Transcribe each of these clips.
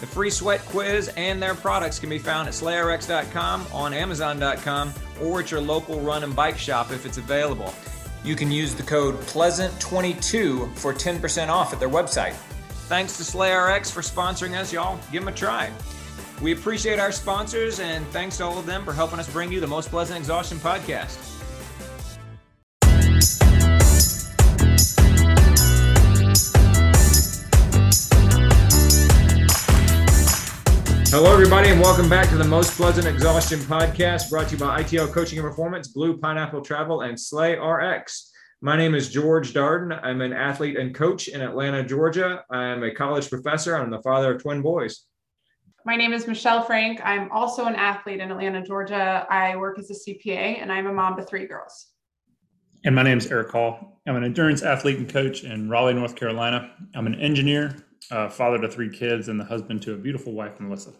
The free sweat quiz and their products can be found at slayrx.com, on amazon.com, or at your local run and bike shop if it's available. You can use the code PLEASANT22 for 10% off at their website. Thanks to SlayRx for sponsoring us, y'all. Give them a try. We appreciate our sponsors and thanks to all of them for helping us bring you the Most Pleasant Exhaustion podcast. Hello, everybody, and welcome back to the Most Pleasant Exhaustion podcast brought to you by ITL Coaching and Performance, Blue Pineapple Travel, and Slay RX. My name is George Darden. I'm an athlete and coach in Atlanta, Georgia. I'm a college professor. I'm the father of twin boys. My name is Michelle Frank. I'm also an athlete in Atlanta, Georgia. I work as a CPA and I'm a mom to three girls. And my name is Eric Hall. I'm an endurance athlete and coach in Raleigh, North Carolina. I'm an engineer, uh, father to three kids, and the husband to a beautiful wife, Melissa.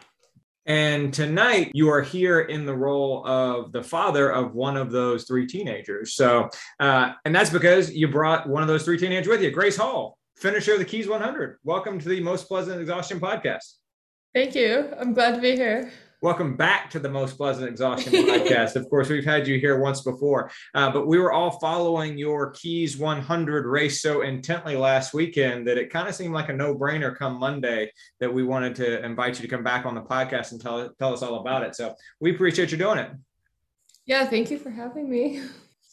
And tonight you are here in the role of the father of one of those three teenagers. So, uh, and that's because you brought one of those three teenagers with you, Grace Hall, finisher of the Keys 100. Welcome to the Most Pleasant Exhaustion podcast. Thank you. I'm glad to be here. Welcome back to the Most Pleasant Exhaustion podcast. of course, we've had you here once before, uh, but we were all following your Keys 100 race so intently last weekend that it kind of seemed like a no brainer come Monday that we wanted to invite you to come back on the podcast and tell, tell us all about it. So we appreciate you doing it. Yeah, thank you for having me.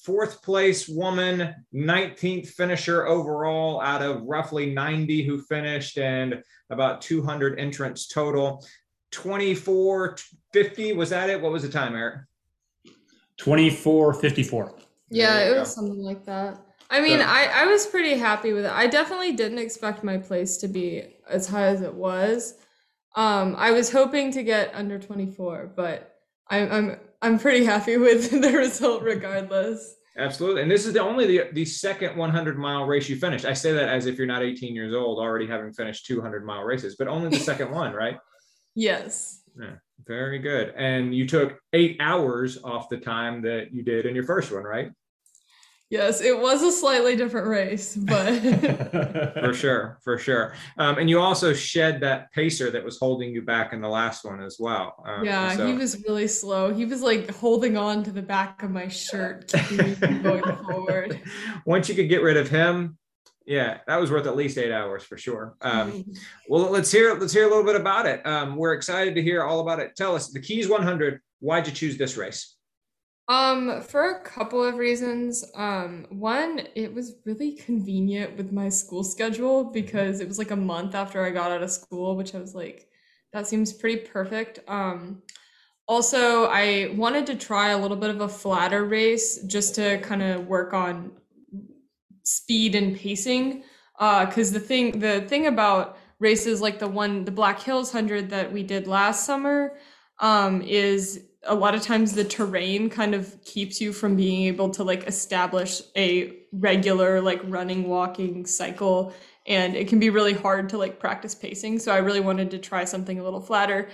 Fourth place woman, 19th finisher overall out of roughly 90 who finished and about 200 entrants total. 24 50 was that it what was the time eric 24 54 yeah it was something like that i mean so, i i was pretty happy with it i definitely didn't expect my place to be as high as it was um i was hoping to get under 24 but i'm i'm I'm pretty happy with the result regardless. Absolutely. And this is the only the, the second 100 mile race you finished. I say that as if you're not 18 years old, already having finished 200 mile races, but only the second one, right? Yes. Yeah, very good. And you took eight hours off the time that you did in your first one, right? Yes, it was a slightly different race, but for sure, for sure. Um, and you also shed that pacer that was holding you back in the last one as well. Um, yeah, so. he was really slow. He was like holding on to the back of my shirt, keeping me going forward. Once you could get rid of him, yeah, that was worth at least eight hours for sure. Um, well, let's hear let's hear a little bit about it. Um, we're excited to hear all about it. Tell us the Keys 100. Why'd you choose this race? Um, for a couple of reasons. Um, one, it was really convenient with my school schedule because it was like a month after I got out of school, which I was like, that seems pretty perfect. Um, also, I wanted to try a little bit of a flatter race just to kind of work on speed and pacing. Uh, because the thing, the thing about races like the one, the Black Hills Hundred that we did last summer, um, is a lot of times the terrain kind of keeps you from being able to like establish a regular like running walking cycle and it can be really hard to like practice pacing so i really wanted to try something a little flatter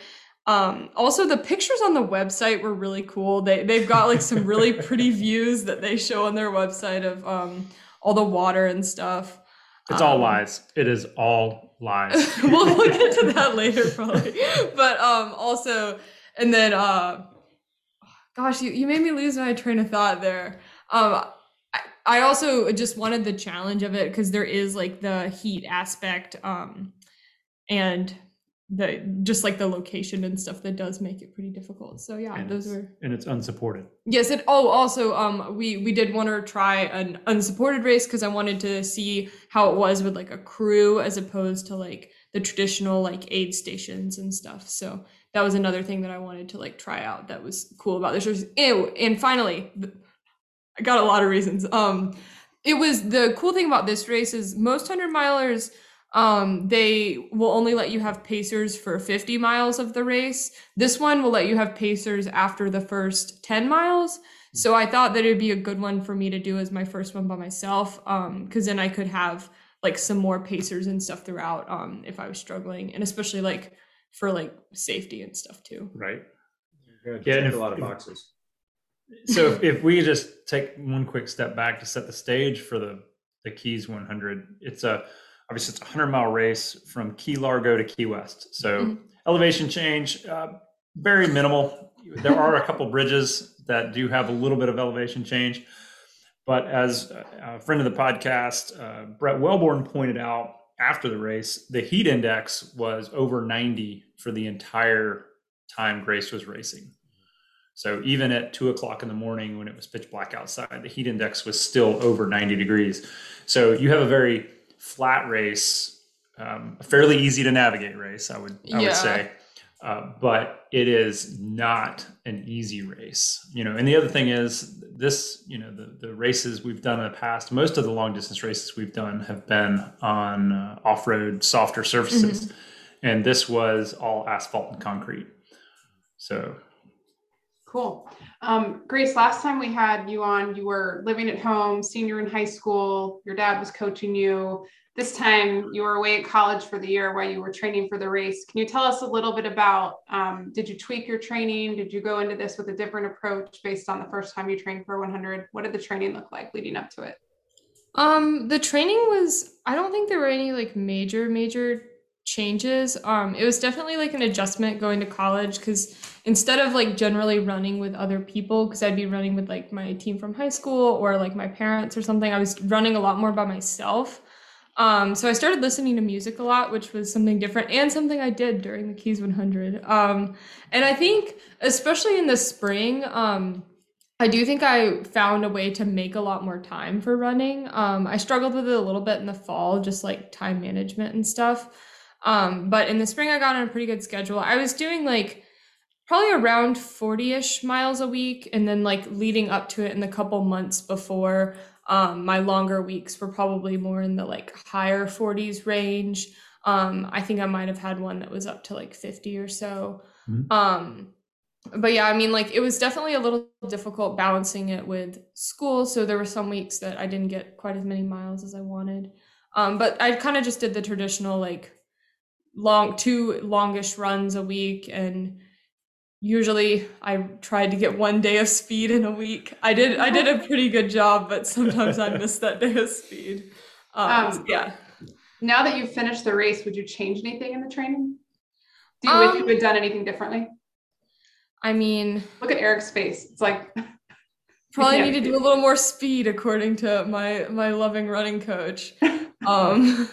um, also the pictures on the website were really cool they, they've got like some really pretty views that they show on their website of um, all the water and stuff. It's um, all lies. It is all lies. We'll, we'll get to that later probably. But um also and then uh gosh, you, you made me lose my train of thought there. Um, I, I also just wanted the challenge of it because there is like the heat aspect, um, and the just like the location and stuff that does make it pretty difficult. So yeah, and those were and it's unsupported. Yes, it oh also um we we did want to try an unsupported race because I wanted to see how it was with like a crew as opposed to like the traditional like aid stations and stuff. So that was another thing that I wanted to like try out that was cool about this race. Ew. And finally, I got a lot of reasons. Um, it was the cool thing about this race is most hundred milers um they will only let you have pacers for 50 miles of the race this one will let you have pacers after the first 10 miles so i thought that it would be a good one for me to do as my first one by myself um because then i could have like some more pacers and stuff throughout um if i was struggling and especially like for like safety and stuff too. Right. Good. Yeah, and a lot of boxes. So if, if we just take one quick step back to set the stage for the the Keys 100, it's a obviously it's a 100 mile race from Key Largo to Key West. So mm-hmm. elevation change, uh, very minimal. There are a couple bridges that do have a little bit of elevation change. But as a friend of the podcast, uh, Brett Wellborn pointed out, after the race, the heat index was over 90 for the entire time Grace was racing. So even at two o'clock in the morning when it was pitch black outside, the heat index was still over 90 degrees. So you have a very flat race, um, a fairly easy to navigate race, I would I yeah. would say. Uh, but it is not an easy race, you know. And the other thing is this, you know, the the races we've done in the past, most of the long distance races we've done have been on uh, off road, softer surfaces, mm-hmm. and this was all asphalt and concrete. So Cool. Um, Grace, last time we had you on, you were living at home, senior in high school. Your dad was coaching you this time you were away at college for the year while you were training for the race. Can you tell us a little bit about um, did you tweak your training? Did you go into this with a different approach based on the first time you trained for 100? What did the training look like leading up to it? Um, the training was I don't think there were any like major major changes. Um, it was definitely like an adjustment going to college because instead of like generally running with other people, because I'd be running with like my team from high school or like my parents or something, I was running a lot more by myself. Um, so I started listening to music a lot, which was something different and something I did during the Keys 100. Um, and I think, especially in the spring, um, I do think I found a way to make a lot more time for running. Um, I struggled with it a little bit in the fall, just like time management and stuff. Um, but in the spring, I got on a pretty good schedule. I was doing like probably around 40 ish miles a week. And then like leading up to it in the couple months before, um, my longer weeks were probably more in the like higher 40s range. Um, I think I might have had one that was up to like 50 or so. Mm-hmm. Um, but yeah, I mean, like it was definitely a little difficult balancing it with school. So there were some weeks that I didn't get quite as many miles as I wanted. Um, but I kind of just did the traditional like long two longish runs a week and usually I tried to get one day of speed in a week. I did I did a pretty good job, but sometimes I missed that day of speed. Um, um, yeah. Now that you've finished the race, would you change anything in the training? Do you um, wish you had done anything differently? I mean, look at Eric's face. It's like probably need to do a little more speed according to my my loving running coach. Um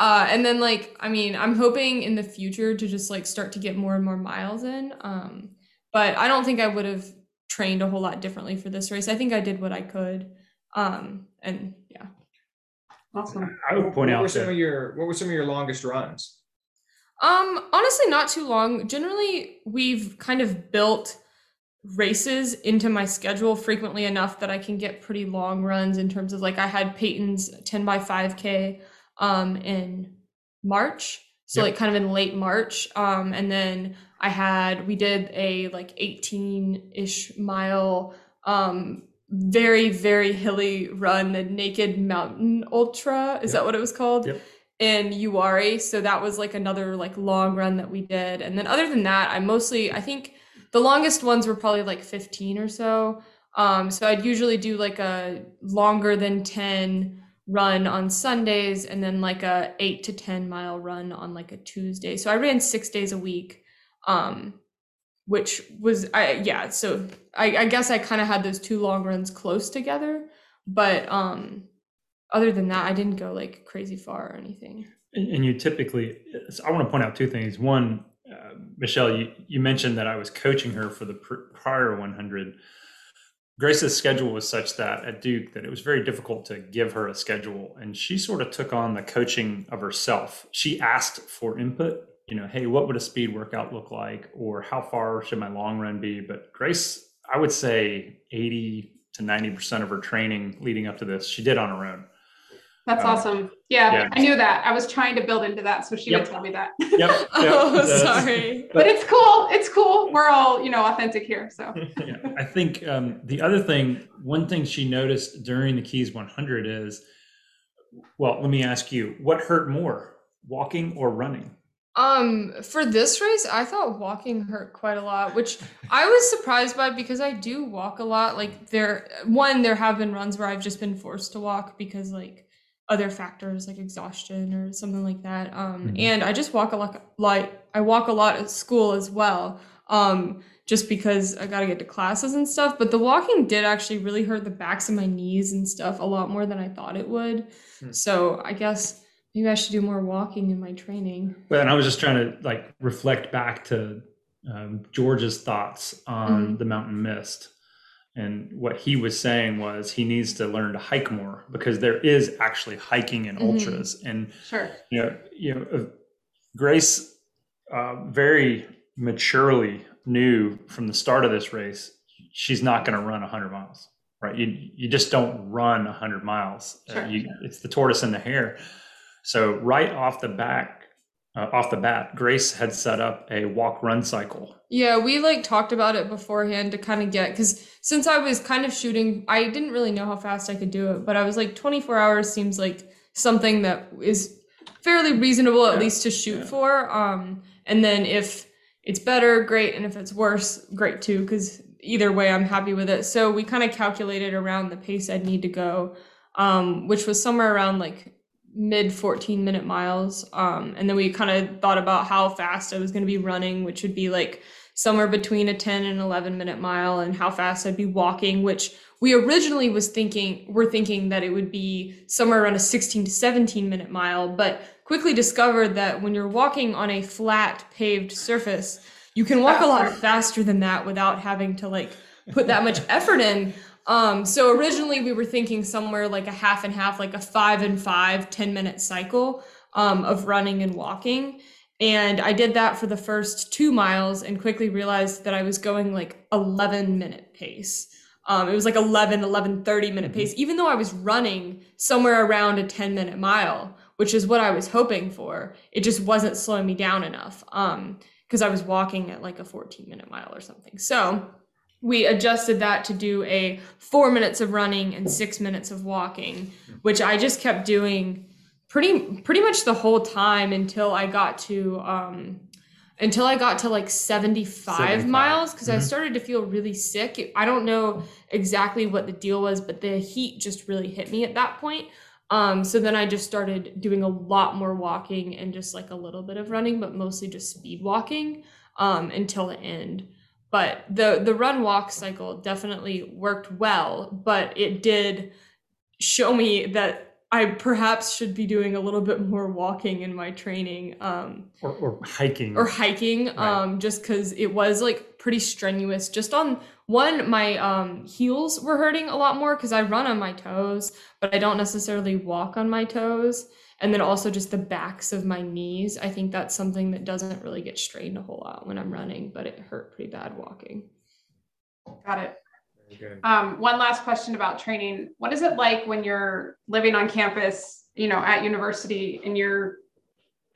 uh and then like I mean, I'm hoping in the future to just like start to get more and more miles in. Um but I don't think I would have trained a whole lot differently for this race. I think I did what I could. Um and yeah. Awesome. I would point what out were some of your what were some of your longest runs? Um, honestly, not too long. Generally, we've kind of built races into my schedule frequently enough that I can get pretty long runs in terms of like I had Peyton's 10 by 5K um in March. So yep. like kind of in late March. Um, and then I had we did a like 18-ish mile um very, very hilly run, the Naked Mountain Ultra. Is yep. that what it was called? Yep in Uwharrie. So that was like another like long run that we did. And then other than that, I mostly I think the longest ones were probably like 15 or so. Um, so I'd usually do like a longer than 10 run on Sundays and then like a 8 to 10 mile run on like a Tuesday. So I ran 6 days a week. Um, which was I yeah, so I, I guess I kind of had those two long runs close together, but um other than that, I didn't go like crazy far or anything. And, you typically, I want to point out two things. One, uh, Michelle, you, you mentioned that I was coaching her for the pr- prior 100. Grace's schedule was such that at Duke that it was very difficult to give her a schedule, and she sort of took on the coaching of herself. She asked for input. You know, hey, what would a speed workout look like, or how far should my long run be? But Grace, I would say 80 to 90 percent of her training leading up to this, she did on her own. That's um, awesome. Yeah, yeah, I knew that. I was trying to build into that, so she yep. would tell me that. Yep. yep. oh, sorry. But, but, it's cool. It's cool. We're all, you know, authentic here. So yeah. I think um, the other thing, one thing she noticed during the Keys 100 is, well, let me ask you, what hurt more, walking or running? Um, for this race, I thought walking hurt quite a lot, which I was surprised by because I do walk a lot. Like there, one, there have been runs where I've just been forced to walk because like other factors like exhaustion or something like that. Um, mm-hmm. And I just walk a lot, like I walk a lot at school as well, um, just because I got to get to classes and stuff. But the walking did actually really hurt the backs of my knees and stuff a lot more than I thought it would. Mm-hmm. So I guess maybe I should do more walking in my training. Well, and I was just trying to like reflect back to um, George's thoughts on mm-hmm. the mountain mist and what he was saying was he needs to learn to hike more because there is actually hiking in mm-hmm. ultras. And sure. you know you know uh, grace uh, very maturely knew from the start of this race she's not going to run 100 miles right? You you just don't run 100 miles. Uh, sure. you, it's the tortoise and the hare. So right off the back uh, off the bat, Grace had set up a walk run cycle. Yeah, we like talked about it beforehand to kind of get because since I was kind of shooting, I didn't really know how fast I could do it, but I was like 24 hours seems like something that is fairly reasonable at yeah. least to shoot yeah. for. Um, and then if it's better, great, and if it's worse, great too, because either way, I'm happy with it. So we kind of calculated around the pace I'd need to go, um, which was somewhere around like mid 14 minute miles. Um, and then we kind of thought about how fast I was going to be running, which would be like somewhere between a 10 and 11 minute mile, and how fast I'd be walking, which we originally was thinking, we're thinking that it would be somewhere around a 16 to 17 minute mile, but quickly discovered that when you're walking on a flat paved surface, you can walk a lot faster than that without having to like put that much effort in. Um, so originally we were thinking somewhere like a half and half, like a five and five, 10 minute cycle um, of running and walking. And I did that for the first two miles and quickly realized that I was going like 11 minute pace. Um, it was like 11, 11, 30 minute pace, even though I was running somewhere around a 10 minute mile, which is what I was hoping for. It just wasn't slowing me down enough. Um, because I was walking at like a 14 minute mile or something. So we adjusted that to do a four minutes of running and six minutes of walking, which I just kept doing pretty pretty much the whole time until I got to um, until I got to like 75, 75. miles because I Mhm. started to feel really sick. I don't know exactly what the deal was, but the heat just really hit me at that point. Um, so then I just started doing a lot more walking and just like a little bit of running, but mostly just speed walking um, until the end. But the the run walk cycle definitely worked well, but it did show me that I perhaps should be doing a little bit more walking in my training. Um, or, or hiking or hiking Right. um just because it was like pretty strenuous just on one my um heels were hurting a lot more because i run on my toes but i don't necessarily walk on my toes and then also just the backs of my knees i think that's something that doesn't really get strained a whole lot when i'm running but it hurt pretty bad walking Got it. Um, one last question about training. What is it like when you're living on campus, you know, at university and you're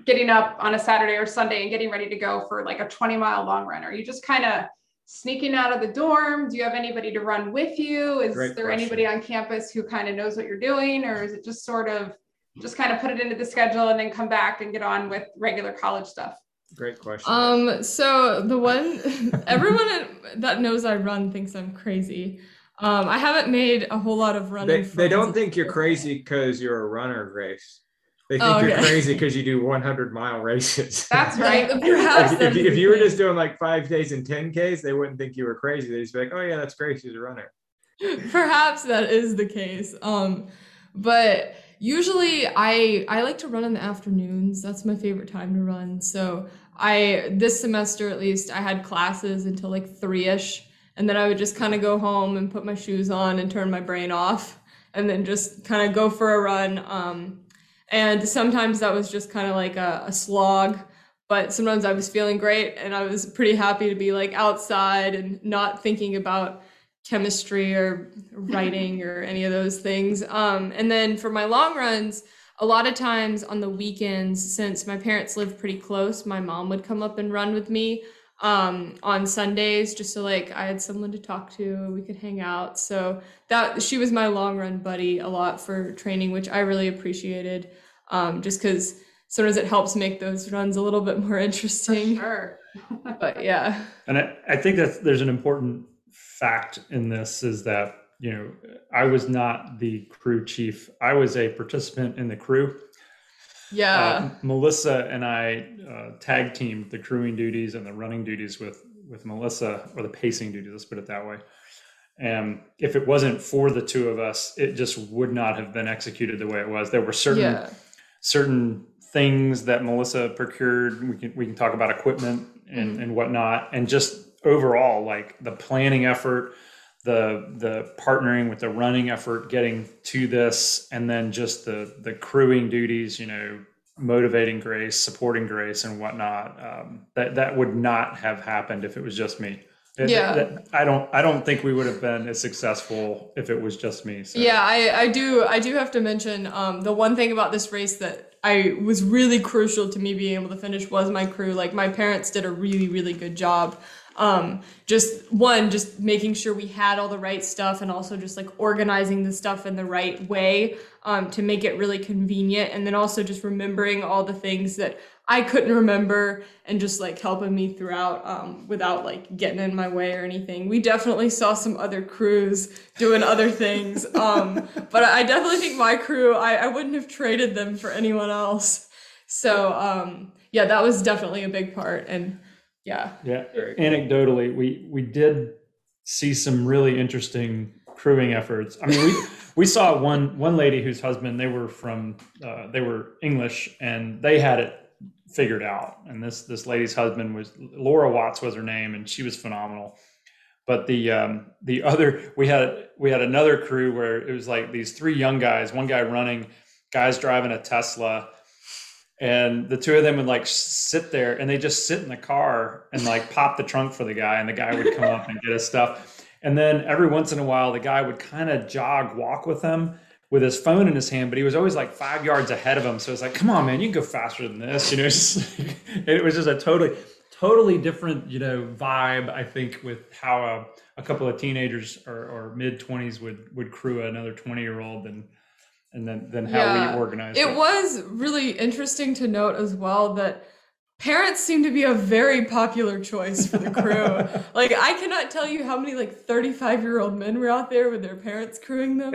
getting up on a Saturday or Sunday and getting ready to go for like a 20 mile long run? Are you just kind of sneaking out of the dorm? Do you have anybody to run with you? Is Great there question. anybody on campus who kind of knows what you're doing? Or is it just sort of just kind of put it into the schedule and then come back and get on with regular college stuff? Great question. Um, so the one everyone that knows I run thinks I'm crazy. Um, I haven't made a whole lot of running. they, they don't think you're crazy because you're a runner, Grace. They think Oh, you're crazy because you do 100 mile races. That's right. Perhaps if, that's if, if you were just doing like 5Ks and 10Ks, they wouldn't think you were crazy. They'd just be like, oh, yeah, that's Grace. She's a runner. Perhaps that is the case. Um, but usually I I like to run in the afternoons. That's my favorite time to run. So I this semester at least I had classes until like three ish, and then I would just kind of go home and put my shoes on and turn my brain off, and then just kind of go for a run. Um, and sometimes that was just kind of like a, a slog. But sometimes I was feeling great and I was pretty happy to be like outside and not thinking about chemistry or writing or any of those things. Um, and then for my long runs, a lot of times on the weekends, since my parents live pretty close, my mom would come up and run with me um, on Sundays, just so like I had someone to talk to, we could hang out. So that she was my long run buddy a lot for training, which I really appreciated, um, just because sometimes it helps make those runs a little bit more For interesting. sure. But yeah. And I, I think that there's an important fact in this is that, you know, I was not the crew chief. I was a participant in the crew. Yeah. Uh, Melissa and I uh, tag teamed the crewing duties and the running duties with with Melissa, or the pacing duties. Let's put it that way. And if it wasn't for the two of us, it just would not have been executed the way it was. There were certain yeah. certain things that Melissa procured. We can we can talk about equipment and Mhm. and whatnot, and just overall like the planning effort, the the partnering with the running effort, getting to this, and then just the the crewing duties. You know, motivating Grace, supporting Grace, and whatnot. Um, that that would not have happened if it was just me. It- Yeah. that- I don't. I don't think we would have been as successful if it was just me. So. Yeah, I, I do I do have to mention um, the one thing about this race that I was really crucial to me being able to finish was my crew. Like my parents did a really really good job. Um, just one, just making sure we had all the right stuff, and also just like organizing the stuff in the right way um, to make it really convenient, and then also just remembering all the things that I couldn't remember and just like helping me throughout um, without like getting in my way or anything. We definitely saw some other crews doing other things. Um, but I definitely think my crew, I, I wouldn't have traded them for anyone else. So um, yeah, that was definitely a big part. And yeah. Yeah. Very Anecdotally, we we did see some really interesting crewing efforts. I mean, we we saw one one lady whose husband they were from uh, they were English and they had it figured out. And this this lady's husband was Laura Watts was her name, and she was phenomenal. But the um, the other we had we had another crew where it was like these three young guys, one guy running, guys driving a Tesla, and the two of them would like sit there and they just sit in the car and like pop the trunk for the guy and the guy would come up and get his stuff and then every once in a while the guy would kind of jog walk with them with his phone in his hand but he was always like five yards ahead of him so it's like come on man you can go faster than this you know it was just a totally totally different, you know, vibe. I think with how a, a couple of teenagers or, or mid twenties would would crew another twenty year old and and then then how Yeah. we organize It was really interesting to note as well that parents seem to be a very popular choice for the crew. like I cannot tell you how many like 35 year old men were out there with their parents crewing them.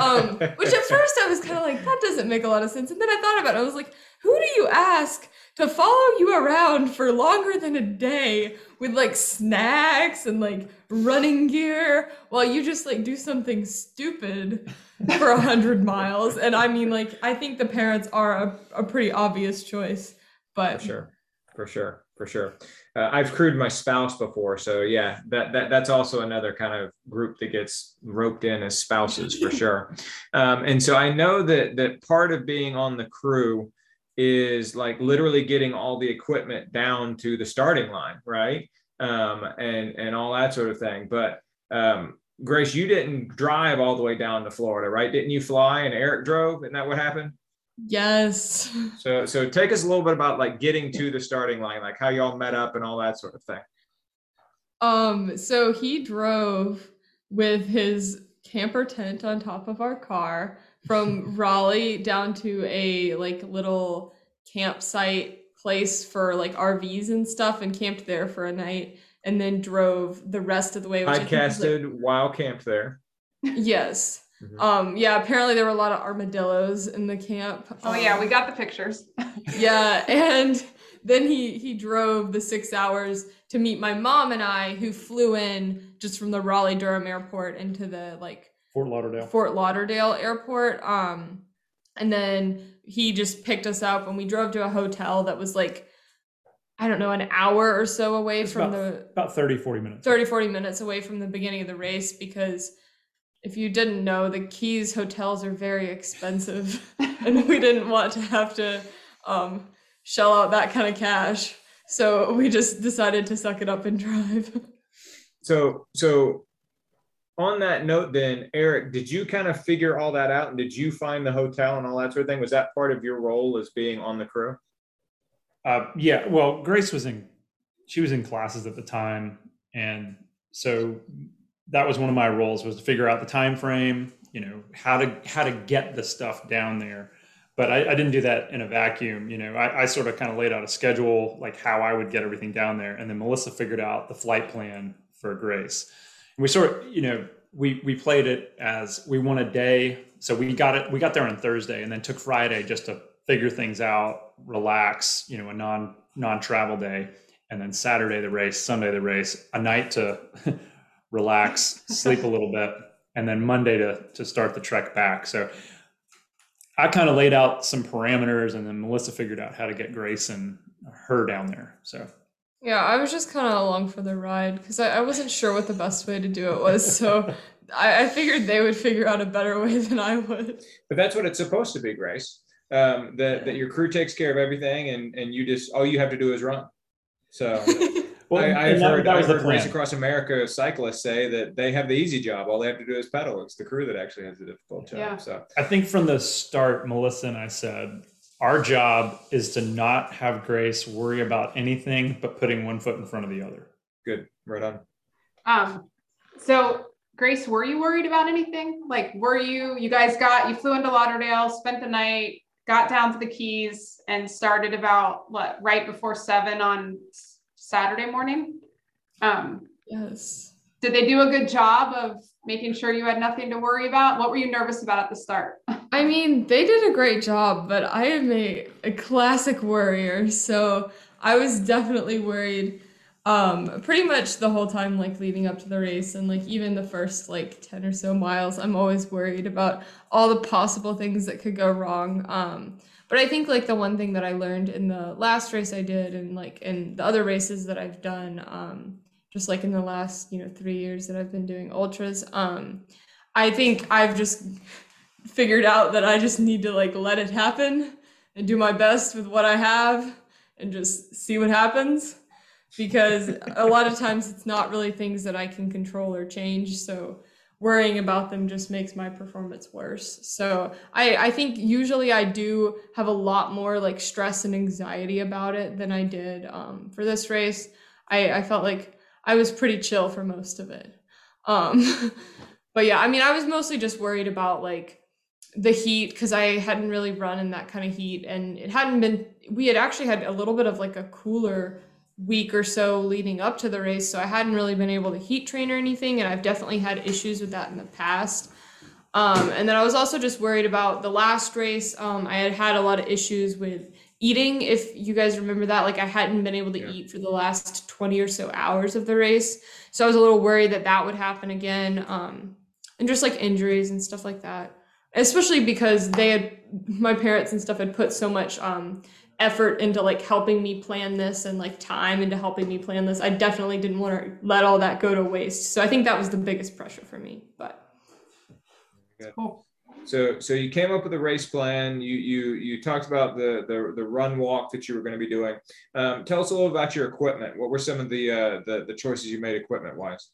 Um, which at first I was kind of like, that doesn't make a lot of sense. And then I thought about it. I was like, who do you ask to follow you around for longer than a day with like snacks and like running gear while you just like do something stupid for a hundred miles? And I mean, like, I think the parents are a, a pretty obvious choice, but for sure. For sure. For sure. Uh, i've crewed my spouse before so yeah that, that that's also another kind of group that gets roped in as spouses for sure. Um, and so i know that that part of being on the crew is like literally getting all the equipment down to the starting line right? Um, and and all that sort of thing. But um, grace you didn't drive all the way down to florida right? Didn't you fly and eric drove? Isn't that what happened? Yes. so so take us a little bit about like getting to the starting line, like how y'all met up and all that sort of thing. Um, so he drove with his camper tent on top of our car from Raleigh down to a like little campsite place for like RVs and stuff and camped there for a night and then drove the rest of the way. which I think was, like- while camped there. yes. Mhm. Um, yeah, apparently there were a lot of armadillos in the camp. Oh yeah, Um, we got the pictures. yeah and then he he drove the six hours to meet my mom and i who flew in just from the raleigh durham airport into the like Fort Lauderdale. fort lauderdale airport um and then he just picked us up and we drove to a hotel that was like i don't know an hour or so away It's from about- the About 30, 40 minutes. 30 40 minutes away from the beginning of the race because if you didn't know the keys hotels are very expensive and we didn't want to have to um, shell out that kind of cash so we just decided to suck it up and drive So so on that note, then Eric, did you kind of figure all that out, and did you find the hotel and all that sort of thing? Was that part of your role as being on the crew? Uh, yeah, well, Grace was in, she was in classes at the time, and so that was one of my roles was to figure out the time frame, you know, how to how to get the stuff down there. But I, I didn't do that in a vacuum, you know. I, I sort of kind of laid out a schedule, like how I would get everything down there, and then Melissa figured out the flight plan for Grace. We sort of, you know, we we played it as we won a day, so we got it. We got there on Thursday, and then took Friday just to figure things out, relax, you know, a non non travel day, and then Saturday the race, Sunday the race, a night to relax, sleep a little bit, and then Monday to to start the trek back. So I kind of laid out some parameters, and then Melissa figured out how to get Grace and her down there. So yeah i was just kind of along for the ride because I, I wasn't sure what the best way to do it was so I, I figured they would figure out a better way than i would But that's what it's supposed to be, Grace. Um, that that your crew takes care of everything, and and you just all you have to do is run. So. well, I, and I've heard, that I've was the heard Race. Across America cyclists say that they have the easy job. All they have to do is pedal. It's the crew that actually has the difficult job. Yeah. So I think from the start, Melissa and I said, our job is to not have Grace worry about anything but putting one foot in front of the other. good. Right on. Um, so Grace, were you worried about anything? Like, were you, you guys got, you flew into Lauderdale, spent the night, got down to the Keys and started about what, right before seven on Saturday morning? Um, yes did they do a good job of making sure you had nothing to worry about? What were you nervous about at the start? I mean, they did a great job, but I am a, a classic worrier, so I was definitely worried um pretty much the whole time like leading up to the race and like even the first like 10 or so miles I'm always worried about all the possible things that could go wrong um but I think like the one thing that I learned in the last race I did and like in the other races that I've done um just like in the last you know 3 years that I've been doing ultras um I think I've just figured out that I just need to like let it happen and do my best with what I have and just see what happens because a lot of times it's not really things that I can control or change. So worrying about them just makes my performance worse. So I, I think usually I do have a lot more like stress and anxiety about it than I did um, for this race. I, I felt like I was pretty chill for most of it. Um, but yeah, I mean, I was mostly just worried about like the heat because I hadn't really run in that kind of heat and it hadn't been, we had actually had a little bit of like a cooler week or so leading up to the race. So I hadn't really been able to heat train or anything. And I've definitely had issues with that in the past. Um, and then I was also just worried about the last race. Um, I had had a lot of issues with eating. If you guys remember that, like I hadn't been able to yeah. eat for the last 20 or so hours of the race. So I was a little worried that that would happen again. Um, and just like injuries and stuff like that. Especially because they had, my parents and stuff had put so much um, effort into like helping me plan this and like time into helping me plan this. I definitely didn't want to let all that go to waste. So I think that was the biggest pressure for me. But cool. So so you came up with a race plan. You you you talked about the the, the run walk that you were going to be doing. Um, tell us a little about your equipment. What were some of the uh, the the choices you made equipment wise?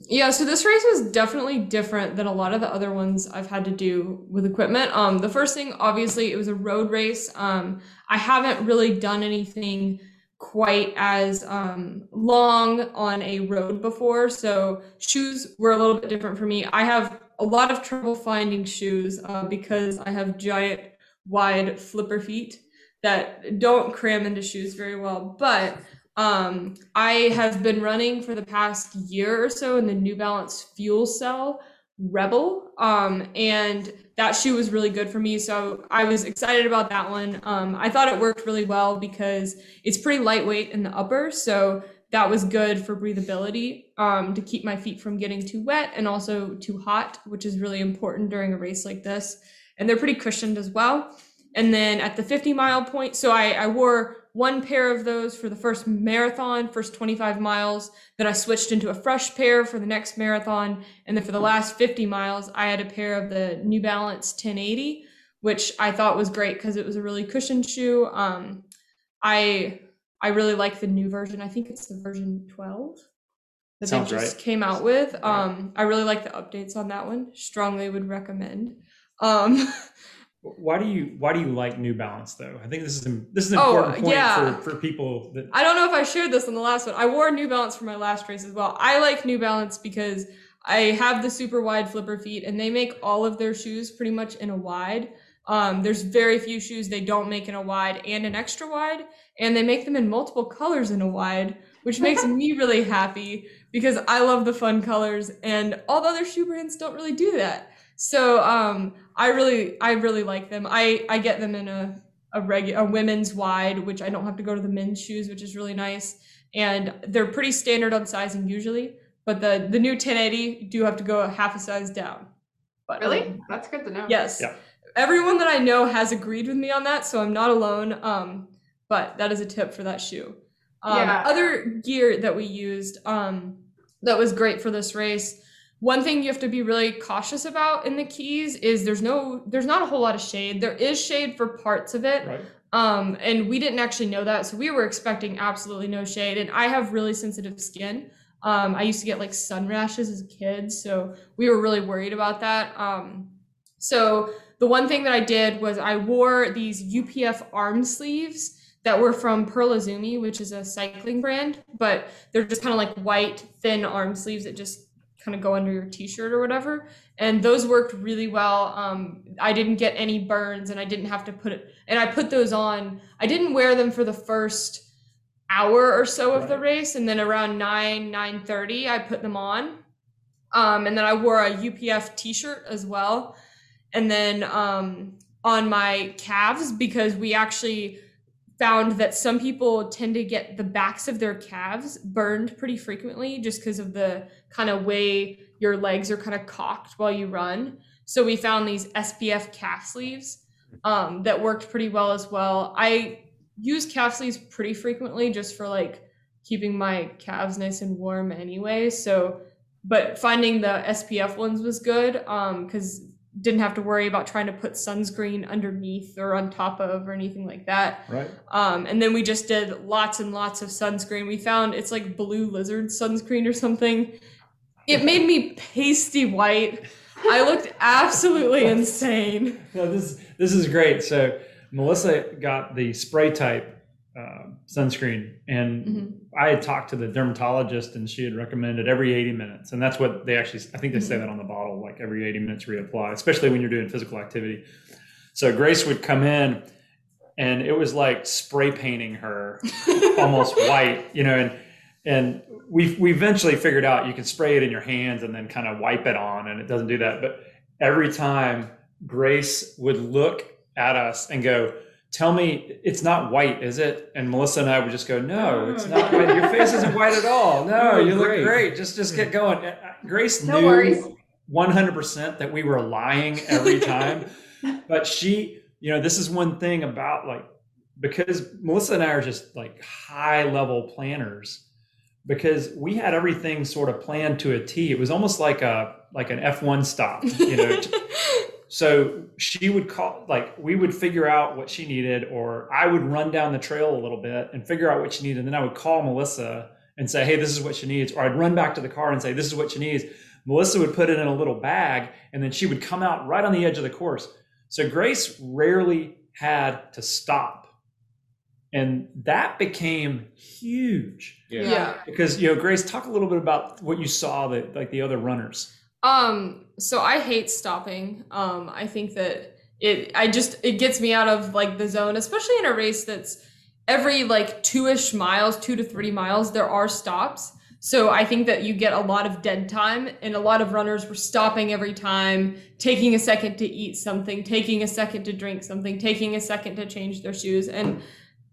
Yeah, so this race was definitely different than a lot of the other ones I've had to do with equipment. Um, the first thing, obviously, it was a road race. Um, I haven't really done anything quite as um, long on a road before, so shoes were a little bit different for me. I have a lot of trouble finding shoes uh, because I have giant, wide flipper feet that don't cram into shoes very well, but um, I have been running for the past year or so in the New Balance Fuel Cell Rebel, um, and that shoe was really good for me. So I was excited about that one. Um, I thought it worked really well because it's pretty lightweight in the upper, so that was good for breathability um, to keep my feet from getting too wet and also too hot, which is really important during a race like this. And they're pretty cushioned as well. And then at the 50 mile point, so I, I wore one pair of those for the first marathon, first 25 miles. Then I switched into a fresh pair for the next marathon. And then for the last 50 miles, I had a pair of the New Balance 1080, which I thought was great because it was a really cushioned shoe. Um, I I really like the new version. I think it's the version 12 that Sounds they just right. came out with. Um, I really like the updates on that one. Strongly would recommend. Um, Why do you why do you like New Balance though? I think this is this is an oh, important point yeah. for, for people that I don't know if I shared this on the last one. I wore New Balance for my last race as well. I like New Balance because I have the super wide flipper feet and they make all of their shoes pretty much in a wide. Um, there's very few shoes they don't make in a wide and an extra wide, and they make them in multiple colors in a wide, which makes me really happy because I love the fun colors, and all the other shoe brands don't really do that. So um, I really, I really like them. I I get them in a a regular a women's wide, which I don't have to go to the men's shoes, which is really nice. And they're pretty standard on sizing usually, but the the new 1080 do have to go a half a size down. But really, um, that's good to know. Yes. Yeah. Everyone that I know has agreed with me on that, so I'm not alone. Um, but that is a tip for that shoe. Um, yeah. Other gear that we used um, that was great for this race one thing you have to be really cautious about in the keys is there's no there's not a whole lot of shade there is shade for parts of it right. um and we didn't actually know that so we were expecting absolutely no shade and i have really sensitive skin um i used to get like sun rashes as a kid so we were really worried about that um so the one thing that i did was i wore these upf arm sleeves that were from Pearl Izumi, which is a cycling brand, but they're just kind of like white, thin arm sleeves that just kind of go under your t-shirt or whatever. And those worked really well. Um, i didn't get any burns and i didn't have to put it and i put those on. I didn't wear them for the first hour or so of right. the race and then around 9 9 30 i put them on. Um, and then i wore a upf t-shirt as well and then um, on my calves because we actually found that some people tend to get the backs of their calves burned pretty frequently just because of the kind of way your legs are kind of cocked while you run. So we found these SPF calf sleeves um, that worked pretty well as well. I use calf sleeves pretty frequently just for like keeping my calves nice and warm anyway. So, but finding the SPF ones was good because um, didn't have to worry about trying to put sunscreen underneath or on top of or anything like that. Right. Um, and then we just did lots and lots of sunscreen. We found it's like blue lizard sunscreen or something. It made me pasty white. I looked absolutely insane. No, this this is great. So Melissa got the spray type uh, sunscreen, and Mhm. I had talked to the dermatologist, and she had recommended every 80 minutes, and that's what they actually. I think they say that on the bottle, like every 80 minutes reapply, especially when you're doing physical activity. So Grace would come in, and it was like spray painting her almost white, you know, and and we we eventually figured out you can spray it in your hands and then kind of wipe it on, and it doesn't do that. But every time Grace would look at us and go, "Tell me, it's not white, is it?" And Melissa and I would just go, "No, it's not white. Your face isn't white at all. No, Oh, you look great. great. Just just get going." Uh, Grace No knew worries. 100% that we were lying every time but she you know this is one thing about like because melissa and i are just like high level planners because we had everything sort of planned to a t it was almost like a like an f1 stop you know so she would call like we would figure out what she needed or i would run down the trail a little bit and figure out what she needed. And then i would call melissa and say hey this is what she needs. Or i'd run back to the car and say this is what she needs. Melissa would put it in a little bag and then she would come out right on the edge of the course. So grace rarely had to stop. And that became huge. Yeah. yeah. because you know grace talk a little bit about what you saw that like the other runners Um, so I hate stopping. Um, I think that it I just it gets me out of like the zone, especially in a race that's every like two-ish miles, two to three miles, there are stops. So I think that you get a lot of dead time and a lot of runners were stopping every time, taking a second to eat something, taking a second to drink something, taking a second to change their shoes. And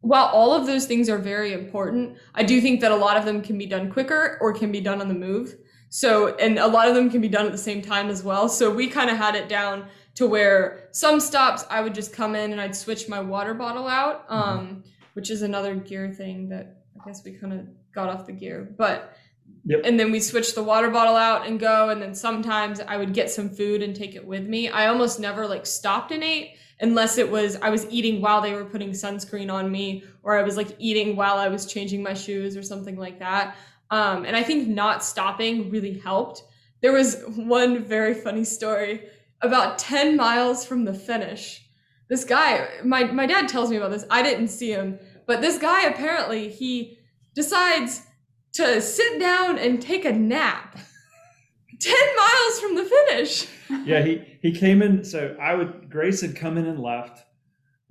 while all of those things are very important, I do think that a lot of them can be done quicker or can be done on the move. So, and a lot of them can be done at the same time as well. So we kind of had it down to where some stops I would just come in and I'd switch my water bottle out, um, which is another gear thing that I guess we kind of got off the gear. But Yep. and then we switch the water bottle out and go. And then sometimes I would get some food and take it with me. I almost never like stopped and ate unless it was I was eating while they were putting sunscreen on me, or I was like eating while I was changing my shoes or something like that. Um, and I think not stopping really helped. There was one very funny story about 10 miles from the finish. This guy, my, my dad tells me about this. I didn't see him, but this guy apparently he decides to sit down and take a nap 10 miles from the finish. yeah, he he came in. So I would Grace had come in and left,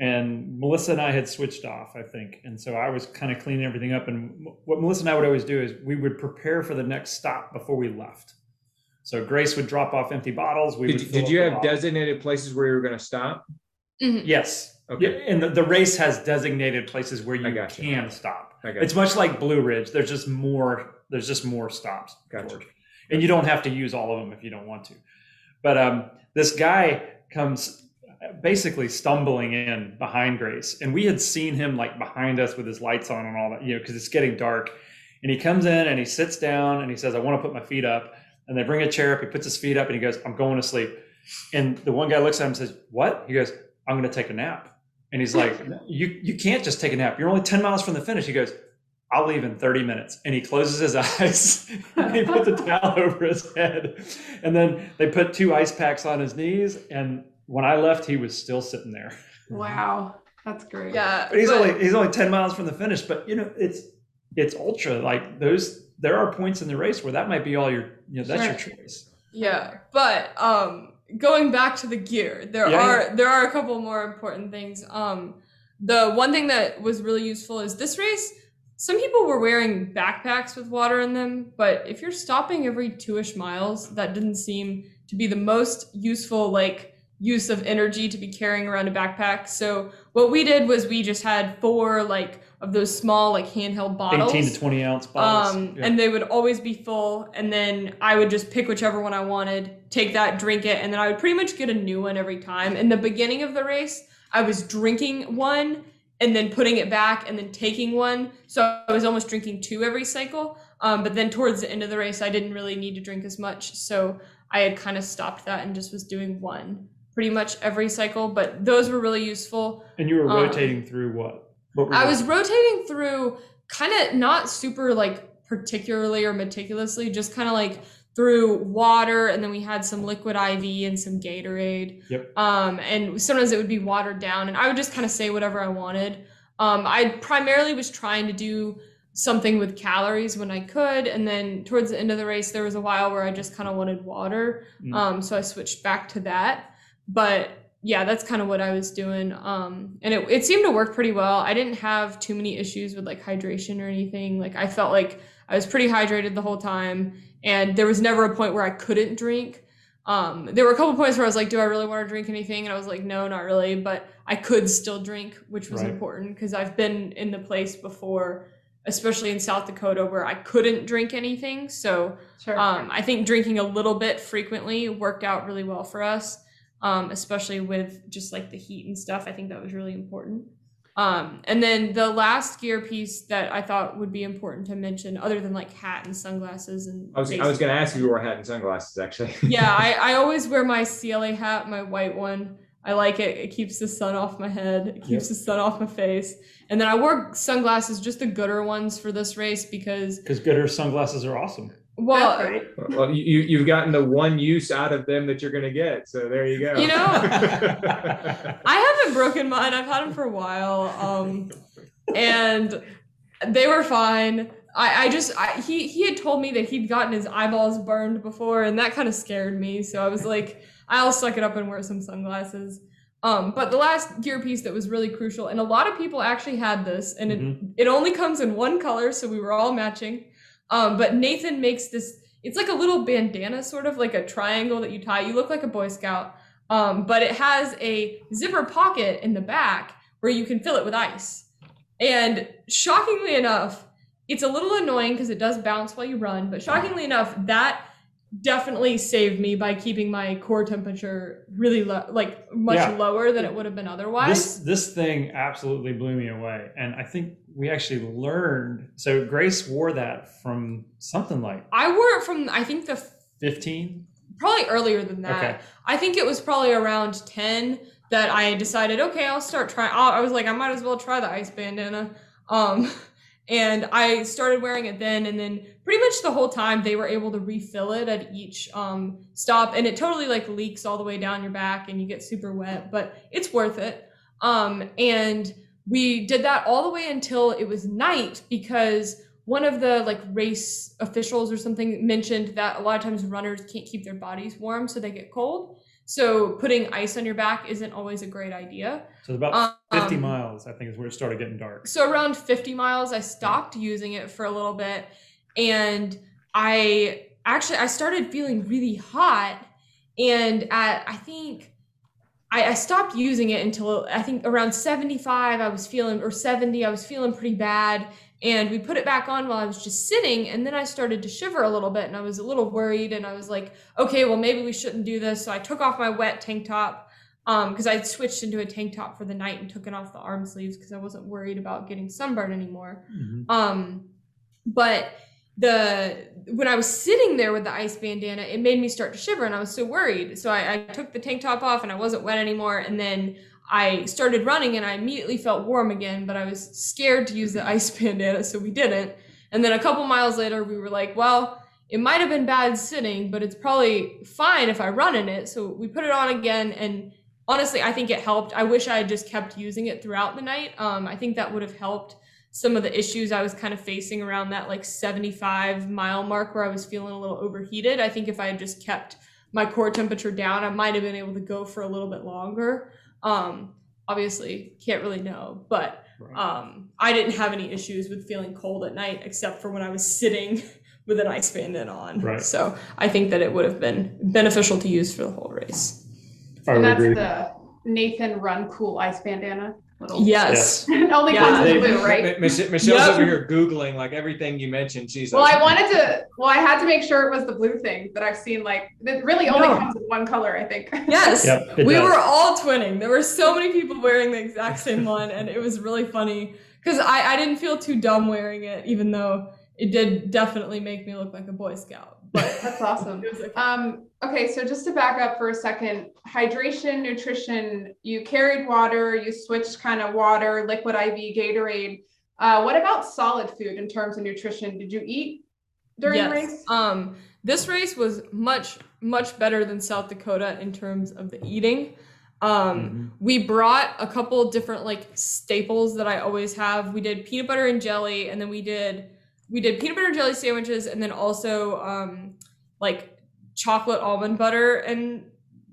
and Melissa and I had switched off, I think. And so I was kind of cleaning everything up. And what Melissa and I would always do is we would prepare for the next stop before we left. So Grace would drop off empty bottles. We Did, would you- did you have bottle. designated places where you were going to stop? Yes. Okay. Yeah, and the, the race has designated places where you got you. can stop. I got It's much like Blue Ridge. There's just more. There's just more stops. Gotcha. George. And you don't have to use all of them if you don't want to. But um, this guy comes basically stumbling in behind Grace, and we had seen him like behind us with his lights on and all that, you know, because it's getting dark. And he comes in and he sits down and he says, "I want to put my feet up." And they bring a chair up. He puts his feet up and he goes, "I'm going to sleep." And the one guy looks at him and says, "What?" He goes, "I'm going to take a nap." And he's like, "You you can't just take a nap. You're only ten miles from the finish." He goes, "I'll leave in 30 minutes." And he closes his eyes. and he puts a towel over his head, and then they put two ice packs on his knees. And when I left, he was still sitting there. Wow, that's great. Yeah. But he's but- only he's only 10 miles from the finish. But you know, it's it's ultra like those. There are points in the race where that might be all your you know that's Sure. your choice. Yeah, but um going back to the gear, there Yeah, are there are a couple more important things. Um the one thing that was really useful is this race some people were wearing backpacks with water in them, but if you're stopping every two-ish miles, that didn't seem to be the most useful like use of energy to be carrying around a backpack. So what we did was we just had four like of those small like handheld bottles. 18 to 20 ounce bottles. Um, Yeah. and they would always be full, and then I would just pick whichever one I wanted, take that, drink it, and then I would pretty much get a new one every time. In the beginning of the race, I was drinking one and then putting it back and then taking one, so I was almost drinking two every cycle. Um, but then towards the end of the race, I didn't really need to drink as much, so I had kind of stopped that and just was doing one pretty much every cycle. But those were really useful. and you were um, rotating through what? what I was rotating through kind of not super like particularly or meticulously, just kind of like through water and then we had some liquid IV and some Gatorade. Yep. Um, and sometimes it would be watered down and I would just kind of say whatever I wanted. Um, I primarily was trying to do something with calories when I could. And then towards the end of the race, there was a while where I just kind of wanted water. Mm. Um, so I switched back to that. But yeah, that's kind of what I was doing. Um, and it, it seemed to work pretty well. I didn't have too many issues with like hydration or anything. Like I felt like I was pretty hydrated the whole time and there was never a point where I couldn't drink. Um, there were a couple points where I was like, do I really want to drink anything? And I was like, no, not really. But I could still drink, which was Right. important because I've been in the place before, especially in South Dakota, where I couldn't drink anything. So Sure. um, I think drinking a little bit frequently worked out really well for us, um, especially with just like the heat and stuff. I think that was really important. Um, and then the last gear piece that I thought would be important to mention, other than like hat and sunglasses and I was, I was going to ask if you wore a hat and sunglasses, actually. yeah, I, I always wear my Ciele hat, my white one. I like it. It keeps the sun off my head. It keeps Yep. the sun off my face. And then I wore sunglasses, just the Goodr ones for this race because, Because Goodr sunglasses are awesome. Well, right. well, you, you- you've gotten the one use out of them that you're going to get. So there you go. You know, I haven't broken mine. I've had them for a while. Um, and they were fine. I, I just I, he he had told me that he'd gotten his eyeballs burned before, and that kind of scared me. So I was like, I'll suck it up and wear some sunglasses. Um, but the last gear piece that was really crucial, and a lot of people actually had this, and Mhm. it, it only comes in one color, so we were all matching. Um, but Nathan makes this. It's like a little bandana, sort of like a triangle that you tie. You look like a Boy Scout, um, but it has a zipper pocket in the back where you can fill it with ice. And shockingly enough, it's a little annoying because it does bounce while you run, but shockingly enough, that definitely saved me by keeping my core temperature really low, like much Yeah. lower than it would have been otherwise. This this thing absolutely blew me away, and I think we actually learned. So Grace wore that from something like I wore it from I think the fifteen. probably earlier than that. Okay. I think it was probably around 10 that I decided, okay, I'll start trying. I was like, I might as well try the ice bandana. Um, and I started wearing it then, and then pretty much the whole time they were able to refill it at each um, stop, and it totally like leaks all the way down your back, and you get super wet, but it's worth it. Um, and we did that all the way until it was night because one of the like race officials or something mentioned that a lot of times runners can't keep their bodies warm so they get cold so putting ice on your back isn't always a great idea So about fifty Um, miles, I think, is where it started getting dark. so around 50 miles i stopped using it for a little bit and i actually i started feeling really hot and at i think I, I stopped using it until i think around 75 i was feeling or 70 i was feeling pretty bad. And we put it back on while i was just sitting and then i started to shiver a little bit and i was a little worried and i was like okay well maybe we shouldn't do this. So i took off my wet tank top um because i switched into a tank top for the night and took it off the arm sleeves because i wasn't worried about getting sunburned anymore. Mhm. um but the when i was sitting there with the ice bandana it made me start to shiver and i was so worried. So I, I took the tank top off and i wasn't wet anymore. And then i started running and i immediately felt warm again but i was scared to use the ice bandana so we didn't. And then a couple miles later we were like well it might have been bad sitting but it's probably fine if i run in it. So we put it on again and honestly i think it helped. I wish i had just kept using it throughout the night. Um, i think that would have helped some of the issues I was kind of facing around that like 75 mile mark where I was feeling a little overheated. I think if I had just kept my core temperature down, I might have been able to go for a little bit longer. Um, obviously, can't really know, but Right. um, I didn't have any issues with feeling cold at night except for when I was sitting with an ice bandana on. Right. So I think that it would have been beneficial to use for the whole race. I and that's agree. the Nathan Run Cool Ice Bandana. Little- Yes. it only Yeah. comes in They- blue, right? Mi- Mich- Michelle's Yep. over here Googling like everything you mentioned. She's Well, like, I wanted to. Well, I had to make sure it was the blue thing that I've seen. Like, it really only No. comes in one color, I think. Yes. Yep, we does. were all twinning. There were so many people wearing the exact same one, and it was really funny because I, I didn't feel too dumb wearing it, even though it did definitely make me look like a Boy Scout. But That's awesome. okay. Um, okay, so just to back up for a second, hydration, nutrition, you carried water, you switched kind of water, liquid IV, Gatorade. Uh, what about solid food in terms of nutrition? Did you eat during the race? Um, this race was much much better than South Dakota in terms of the eating. Um, mm-hmm. We brought a couple different like staples that I always have. We did peanut butter and jelly, and then we did we did peanut butter jelly sandwiches, and then also um, like chocolate almond butter and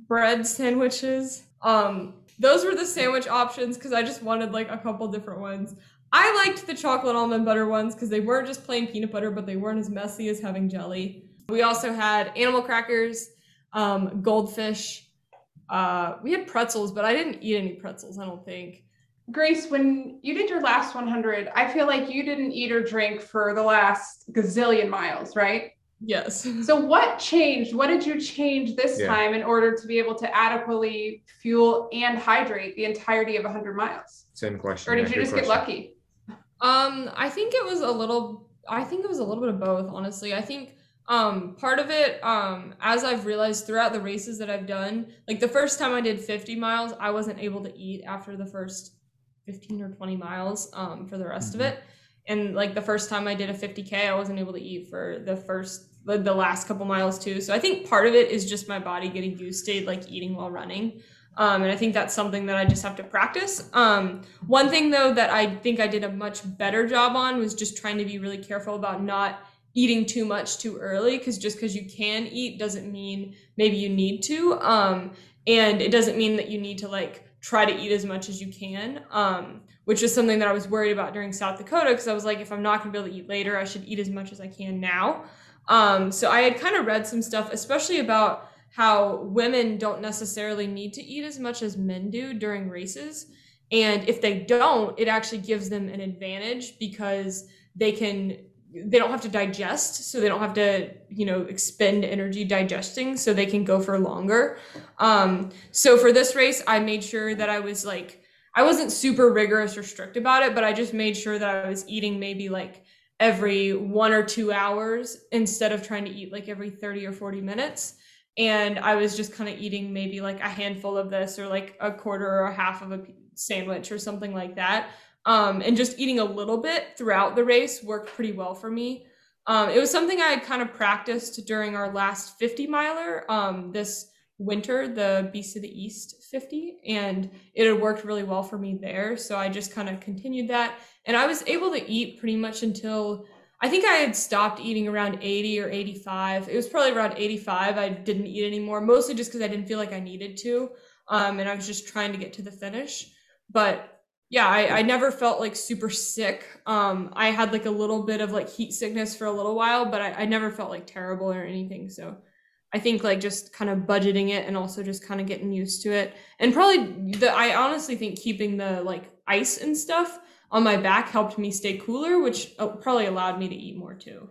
bread sandwiches. Um, those were the sandwich options because I just wanted like a couple different ones. I liked the chocolate almond butter ones because they weren't just plain peanut butter, but they weren't as messy as having jelly. We also had animal crackers, um, goldfish. Uh, we had pretzels, but I didn't eat any pretzels, I don't think. Grace, when you did your last 100, I feel like you didn't eat or drink for the last gazillion miles, right? Yes. So what changed? What did you change this yeah. time in order to be able to adequately fuel and hydrate the entirety of 100 miles? Same question. Or did yeah, you just question. get lucky? Um, I think it was a little I think it was a little bit of both, honestly. I think um part of it um as I've realized throughout the races that I've done, like the first time I did 50 miles, I wasn't able to eat after the first 15 or 20 miles um for the rest mm-hmm. of it. And like the first time I did a 50k, I wasn't able to eat for the first the, the last couple miles too. So I think part of it is just my body getting used to like eating while running. Um, and I think that's something that I just have to practice. Um, one thing though that I think I did a much better job on was just trying to be really careful about not eating too much too early because just because you can eat doesn't mean maybe you need to. Um, and it doesn't mean that you need to like try to eat as much as you can. Um, which is something that I was worried about during South Dakota because I was like, if I'm not gonna be able to eat later, I should eat as much as I can now. Um, so I had kind of read some stuff, especially about how women don't necessarily need to eat as much as men do during races. And if they don't, it actually gives them an advantage because they can they don't have to digest so they don't have to you know expend energy digesting so they can go for longer um so for this race i made sure that i was like i wasn't super rigorous or strict about it but i just made sure that i was eating maybe like every one or two hours instead of trying to eat like every 30 or 40 minutes and I was just kind of eating maybe like a handful of this or like a quarter or a half of a sandwich or something like that. Um, and just eating a little bit throughout the race worked pretty well for me. Um, it was something I had kind of practiced during our last 50 miler um, this winter, the Beast of the East 50, and it had worked really well for me there. So I just kind of continued that. And I was able to eat pretty much until I think I had stopped eating around 80 or 85. It was probably around 85. I didn't eat anymore, mostly just because I didn't feel like I needed to. Um, and I was just trying to get to the finish. But yeah, I, I never felt like super sick. Um, I had like a little bit of like heat sickness for a little while, but I, I never felt like terrible or anything. So I think like just kind of budgeting it and also just kind of getting used to it. And probably the, I honestly think keeping the like ice and stuff on my back helped me stay cooler, which uh, probably allowed me to eat more too.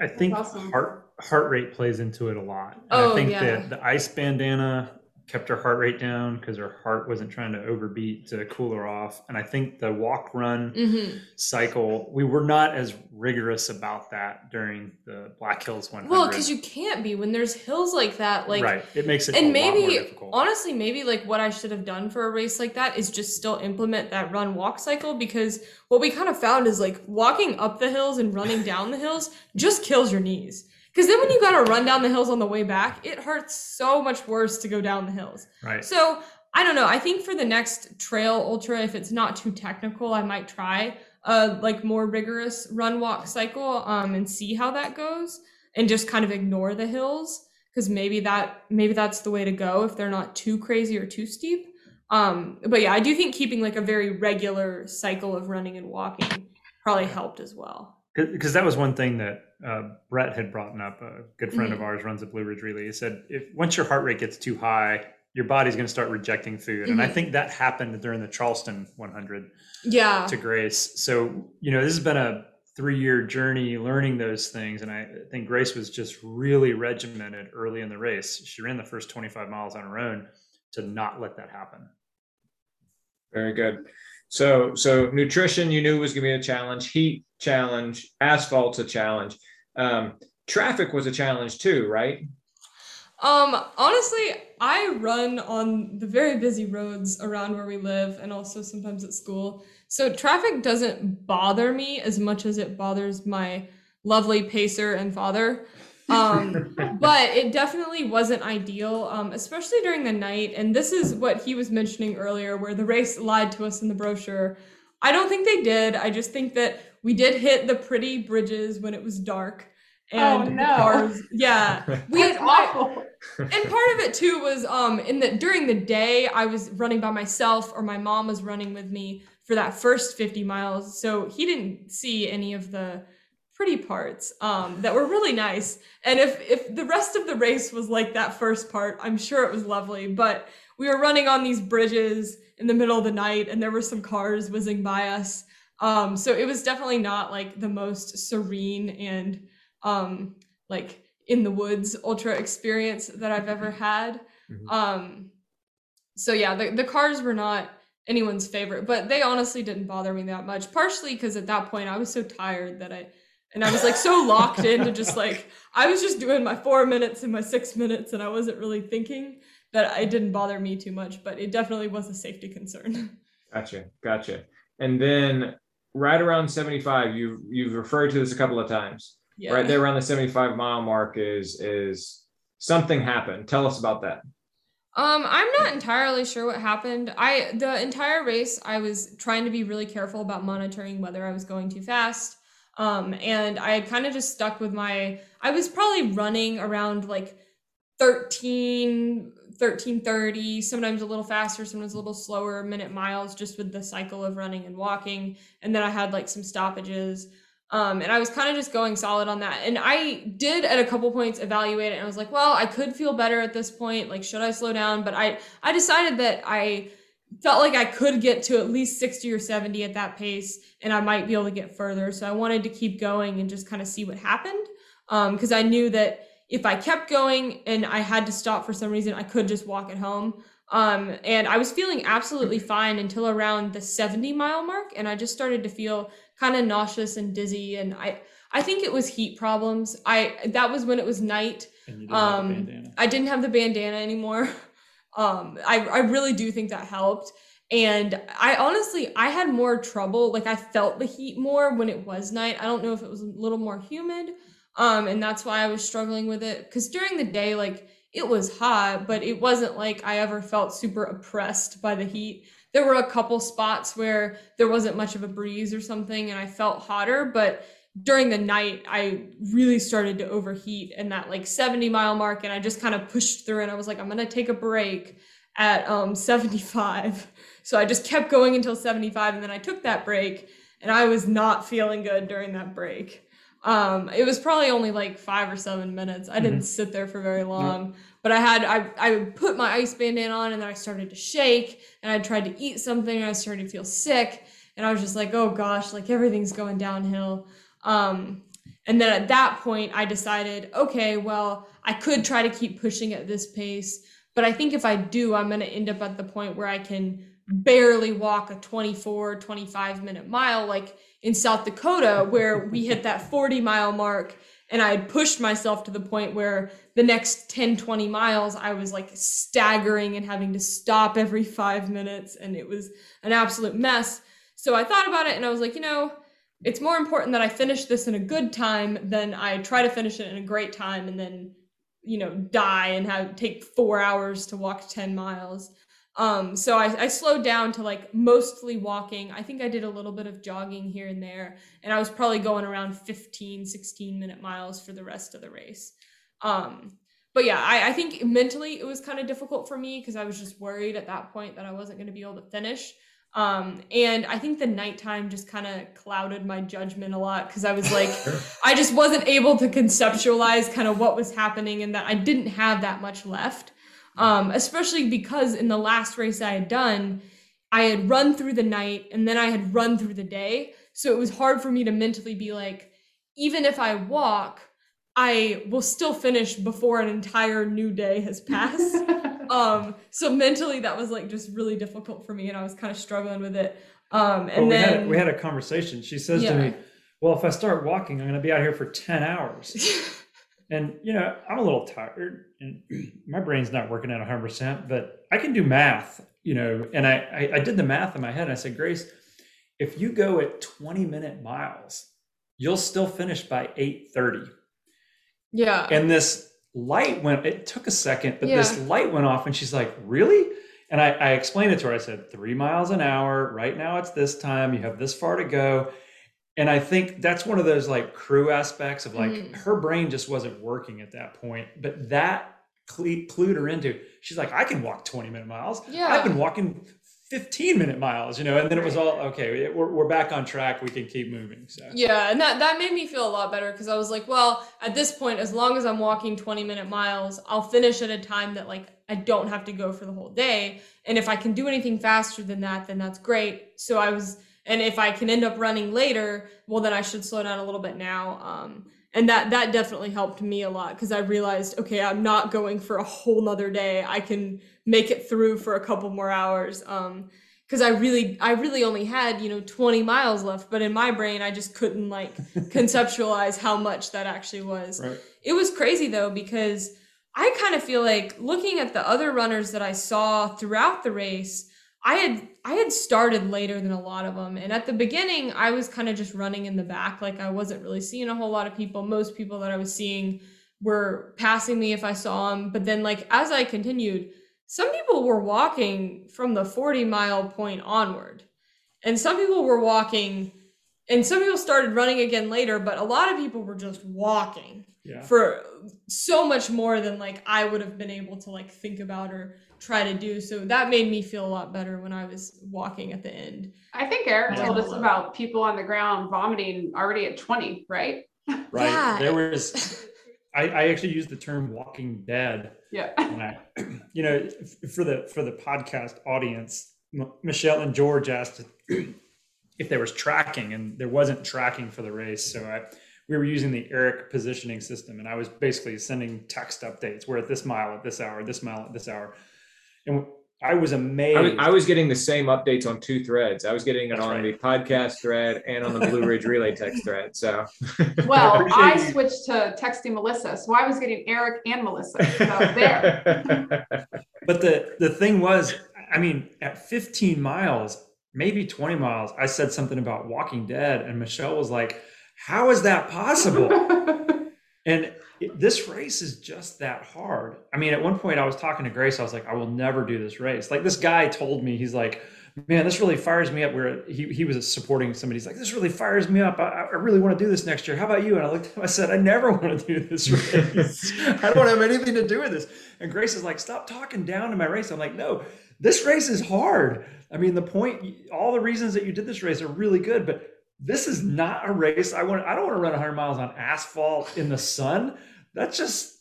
I think awesome. heart heart rate plays into it a lot. Oh, I think yeah. the, the ice bandana kept her heart rate down because her heart wasn't trying to overbeat to cool her off. And I think the walk run mm-hmm. cycle, we were not as rigorous about that during the Black Hills one. Well, because you can't be when there's hills like that. Like right, it makes it and maybe honestly, maybe like what I should have done for a race like that is just still implement that run walk cycle because what we kind of found is like walking up the hills and running down the hills just kills your knees. Because then when you got to run down the hills on the way back, it hurts so much worse to go down the hills. Right. So I don't know. I think for the next trail ultra, if it's not too technical, I might try a like more rigorous run walk cycle um, and see how that goes, and just kind of ignore the hills because maybe that maybe that's the way to go if they're not too crazy or too steep. Um, but yeah, I do think keeping like a very regular cycle of running and walking probably helped as well. Because that was one thing that uh, Brett had brought up. A good friend mm-hmm. of ours runs a Blue Ridge Relay. He said if once your heart rate gets too high, your body's going to start rejecting food, mm-hmm. and I mm-hmm. think that happened during the Charleston 100. Yeah. To Grace. So you know this has been a three year journey learning those things, and I think Grace was just really regimented early in the race. She ran the first 25 miles on her own to not let that happen. Very good. So so nutrition you knew was going to be a challenge. Heat challenge. Asphalt's a challenge. Um, traffic was a challenge too, right? Um, honestly, I run on the very busy roads around where we live and also sometimes at school. So traffic doesn't bother me as much as it bothers my lovely pacer and father. Um, but it definitely wasn't ideal, um, especially during the night. And this is what he was mentioning earlier, where the race lied to us in the brochure. I don't think they did. I just think that we did hit the pretty bridges when it was dark. Oh, And no. cars, yeah. We had, awful. and part of it too was um in the during the day I was running by myself or my mom was running with me for that first 50 miles. So he didn't see any of the pretty parts um that were really nice. And if if the rest of the race was like that first part, I'm sure it was lovely, but we were running on these bridges in the middle of the night and there were some cars whizzing by us. Um so it was definitely not like the most serene and um like in the woods ultra experience that I've ever had. Mhm. Um so yeah, the, the cars were not anyone's favorite, but they honestly didn't bother me that much. Partially because at that point I was so tired that I and I was like so locked into just like I was just doing my four minutes and my six minutes and I wasn't really thinking that it didn't bother me too much, but it definitely was a safety concern. Gotcha, gotcha. And then right around 75, you've you've referred to this a couple of times. yeah. Right there around the 75 mile mark is is something happened. Tell us about that. Um, I'm not entirely sure what happened. I the entire race I was trying to be really careful about monitoring whether I was going too fast. Um, and I kind of just stuck with my I was probably running around like 13 1330 sometimes a little faster sometimes a little slower minute miles just with the cycle of running and walking. And then i had like some stoppages. Um, and i was kind of just going solid on that. And i did at a couple points evaluate it. And i was like well i could feel better at this point. Like should i slow down? But i i decided that i felt like i could get to at least 60 or 70 at that pace and i might be able to get further. So i wanted to keep going and just kind of see what happened because i knew that if I kept going and I had to stop for some reason, I could just walk it home. Um, and I was feeling absolutely fine until around the 70 mile mark, and I just started to feel kind of nauseous and dizzy. And I, I think it was heat problems. I that was when it was night. And you didn't Um. I didn't have the bandana anymore. Um, I, I really do think that helped. And I honestly, I had more trouble. Like I felt the heat more when it was night. I don't know if it was a little more humid. Um, and that's why I was struggling with it. Cause during the day, like it was hot, but it wasn't like I ever felt super oppressed by the heat. There were a couple spots where there wasn't much of a breeze or something and I felt hotter, but during the night I really started to overheat in that like 70 mile mark and I just kind of pushed through and I was like, I'm gonna take a break at um 75. So I just kept going until 75 and then I took that break and I was not feeling good during that break. Um, it was probably only like five or seven minutes. I didn't sit there for very long, but I had I I put my ice bandana on and then I started to shake and I tried to eat something and I started to feel sick and I was just like, oh gosh, like everything's going downhill. Um, and then at that point, I decided, okay, well, I could try to keep pushing at this pace, but I think if I do, I'm going to end up at the point where I can barely walk a 24, 25 minute mile, like in South Dakota, where we hit that 40 mile mark. And I had pushed myself to the point where the next 10, 20 miles, I was like staggering and having to stop every five minutes. And it was an absolute mess. So I thought about it and I was like, you know, it's more important that I finish this in a good time than I try to finish it in a great time and then, you know, die and have take four hours to walk 10 miles. Um, so I, I slowed down to like mostly walking. I think I did a little bit of jogging here and there, and I was probably going around 15, 16 minute miles for the rest of the race. Um, but yeah, I, I think mentally it was kind of difficult for me because I was just worried at that point that I wasn't going to be able to finish. Um, and I think the nighttime just kind of clouded my judgment a lot because I was like, I just wasn't able to conceptualize kind of what was happening and that I didn't have that much left. Um, especially because in the last race I had done, I had run through the night and then I had run through the day. So it was hard for me to mentally be like, even if I walk, I will still finish before an entire new day has passed. um, so mentally that was like just really difficult for me and I was kind of struggling with it. Um, Well, and we, then had, we had a conversation. She says Yeah. to me, Well, if I start walking, I'm going to be out here for 10 hours. And, you know, I'm a little tired and my brain's not working at 100%, but I can do math, you know. And I, I, I did the math in my head. And I said, Grace, if you go at 20 minute miles, you'll still finish by 8.30. Yeah. And this light went, it took a second, but Yeah. this light went off and she's like, really? And I, I explained it to her. I said, three miles an hour. Right now it's this time. You have this far to go. And I think that's one of those like crew aspects of like Mhm. her brain just wasn't working at that point. But that cle- clued her into, she's like, I can walk 20 minute miles. Yeah. I've been walking 15 minute miles, you know, and then it was all okay. We're, we're back on track. We can keep moving. So, Yeah, and that, that made me feel a lot better because I was like, well, at this point, as long as I'm walking 20 minute miles, I'll finish at a time that like I don't have to go for the whole day. And if I can do anything faster than that, then that's great. So I was, and if I can end up running later, well, then I should slow down a little bit now. Um, and that that definitely helped me a lot because I realized, okay, I'm not going for a whole nother day. I can make it through for a couple more hours. Um, because I really I really only had, you know, 20 miles left, but in my brain I just couldn't like conceptualize how much that actually was. right. It was crazy though because I kind of feel like looking at the other runners that I saw throughout the race, I had I had started later than a lot of them. And at the beginning, I was kind of just running in the back like I wasn't really seeing a whole lot of people. Most people that I was seeing were passing me if I saw them, but then like as I continued, some people were walking from the 40 mile point onward. And some people were walking and some people started running again later, but a lot of people were just walking Yeah. for so much more than like I would have been able to like think about or try to do. So that made me feel a lot better when I was walking at the end. I think Eric Yeah. told us about people on the ground vomiting already at 20, right? Right. Yeah. There was, I, I actually used the term walking dead. Yeah. I, you know, for the, for the podcast audience, M- Michelle and George asked if there was tracking and there wasn't tracking for the race. So I, we were using the Eric positioning system and I was basically sending text updates. We're at this mile at this hour, this mile at this hour. And I was amazed. I was, I was getting the same updates on two threads. I was getting it That's on right. the podcast thread and on the Blue Ridge Relay text thread. So, Well, I switched to texting Melissa. So I was getting Eric and Melissa. So there. But the the thing was, I mean, at 15 miles, maybe 20 miles, I said something about Walking Dead, and Michelle was like, "How is that possible?" and this race is just that hard. I mean, at one point, I was talking to Grace. I was like, "I will never do this race." Like this guy told me, he's like. Man, this really fires me up. Where he, he was supporting somebody. He's like, this really fires me up. I, I really want to do this next year. How about you? And I looked at him. I said, I never want to do this race. I don't have anything to do with this. And Grace is like, stop talking down to my race. I'm like, no, this race is hard. I mean, the point, all the reasons that you did this race are really good, but this is not a race. I want, I don't want to run 100 miles on asphalt in the sun. That's just,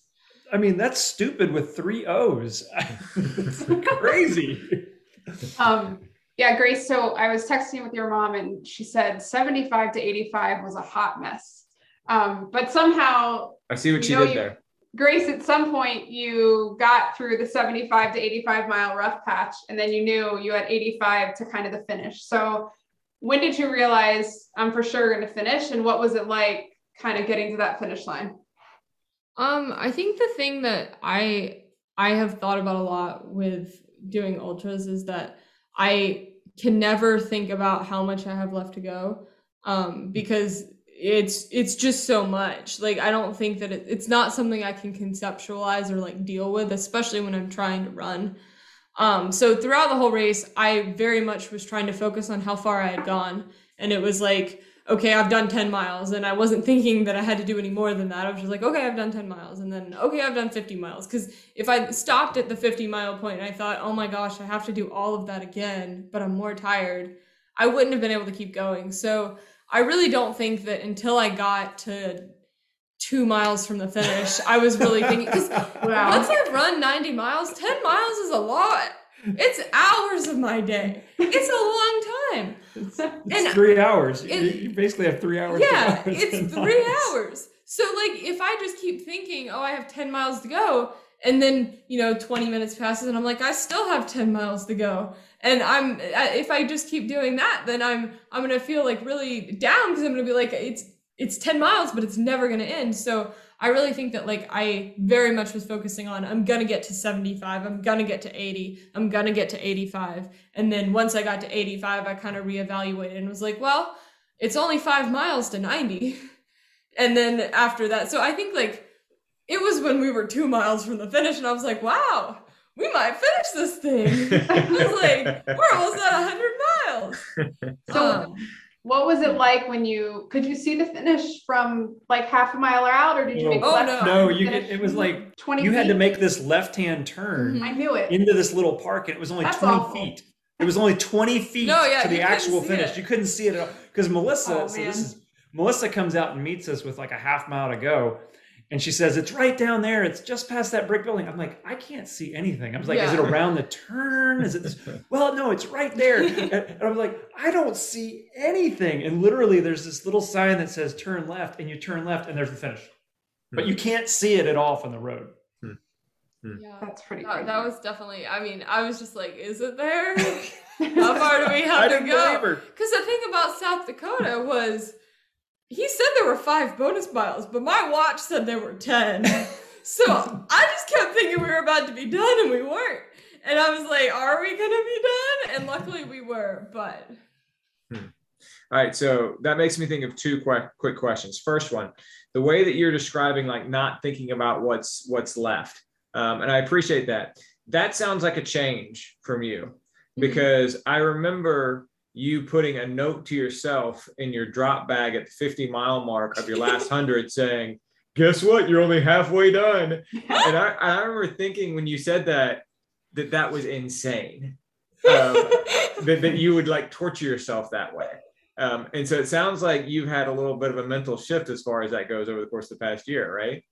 I mean, that's stupid with three O's. it's crazy. um, yeah, Grace. So I was texting with your mom and she said 75 to 85 was a hot mess. Um, but somehow I see what You you, know, did you- there. Grace, at some point you got through the 75 to 85 mile rough patch, and then you knew you had 85 to kind of the finish. So, when did you realize I'm for sure going to finish? And what was it like kind of getting to that finish line? Um, I think the thing that I I have thought about a lot with doing ultras is that I can never think about how much I have left to go. Um, because it's it's just so much. Like I don't think that it, it's not something I can conceptualize or like deal with, especially when I'm trying to run. Um, so throughout the whole race, I very much was trying to focus on how far I had gone, and it was like okay, I've done 10 miles. And I wasn't thinking that I had to do any more than that. I was just like, okay, I've done 10 miles. And then, okay, I've done 50 miles. Because if I stopped at the 50 mile point and I thought, oh my gosh, I have to do all of that again, but I'm more tired, I wouldn't have been able to keep going. So I really don't think that until I got to two miles from the finish, I was really thinking, because Wow. once I've run 90 miles, 10 miles is a lot. It's hours of my day. It's a long time. It's, it's three hours. You- it- you basically have three hours. Yeah, go. it's three miles. hours. So like if I just keep thinking, oh, I have 10 miles to go, and then, you know, 20 minutes passes and I'm like, I still have 10 miles to go. And I'm if I just keep doing that, then I'm I'm going to feel like really down because I'm going to be like it's it's 10 miles, but it's never going to end. So I really think that like I very much was focusing on I'm going to get to 75, I'm going to get to 80, I'm going to get to 85. And then once I got to 85, I kind of reevaluated and was like, well, it's only 5 miles to 90. And then after that, so I think like it was when we were two miles from the finish, and I was like, wow, we might finish this thing. I was like, we're almost at 100 miles. So, Um, what was it like when you could you see the finish from like half a mile out, or did you make Oh, left no. No, you finish it was like twenty. you had to make this left-hand turn Mhm. I knew it. into this little park, and it was only That's 20 awful. feet. It was only 20 feet No, yeah, to the actual finish. it. You couldn't see it at all because Melissa. Oh, so this is Melissa comes out and meets us with like a half mile to go, and she says it's right down there. It's just past that brick building. I'm like, I can't see anything. I was like, is it around the turn? Is it this? well, no, it's right there. and, and I'm like, I don't see anything. And literally, there's this little sign that says turn left, and you turn left, and there's the finish. But you can't see it at all from the road. yeah. That's pretty. That, crazy. that was definitely, I mean, I was just like, is it there? How far do we I have to go? Because the thing about South Dakota was he said there were five bonus miles, but my watch said there were 10. so I just kept thinking we were about to be done and we weren't. And I was like, are we going to be done? And luckily we were, but All right, so that makes me think of two quick quick questions. First one, the way that you're describing like not thinking about what's what's left, um, and I appreciate that. That sounds like a change from you because I remember you putting a note to yourself in your drop bag at the 50 mile mark of your last hundred saying, "Guess what? You're only halfway done." And I, I remember thinking when you said that that that was insane. Um, that, that you would like torture yourself that way. Um, and so it sounds like you've had a little bit of a mental shift as far as that goes over the course of the past year, right?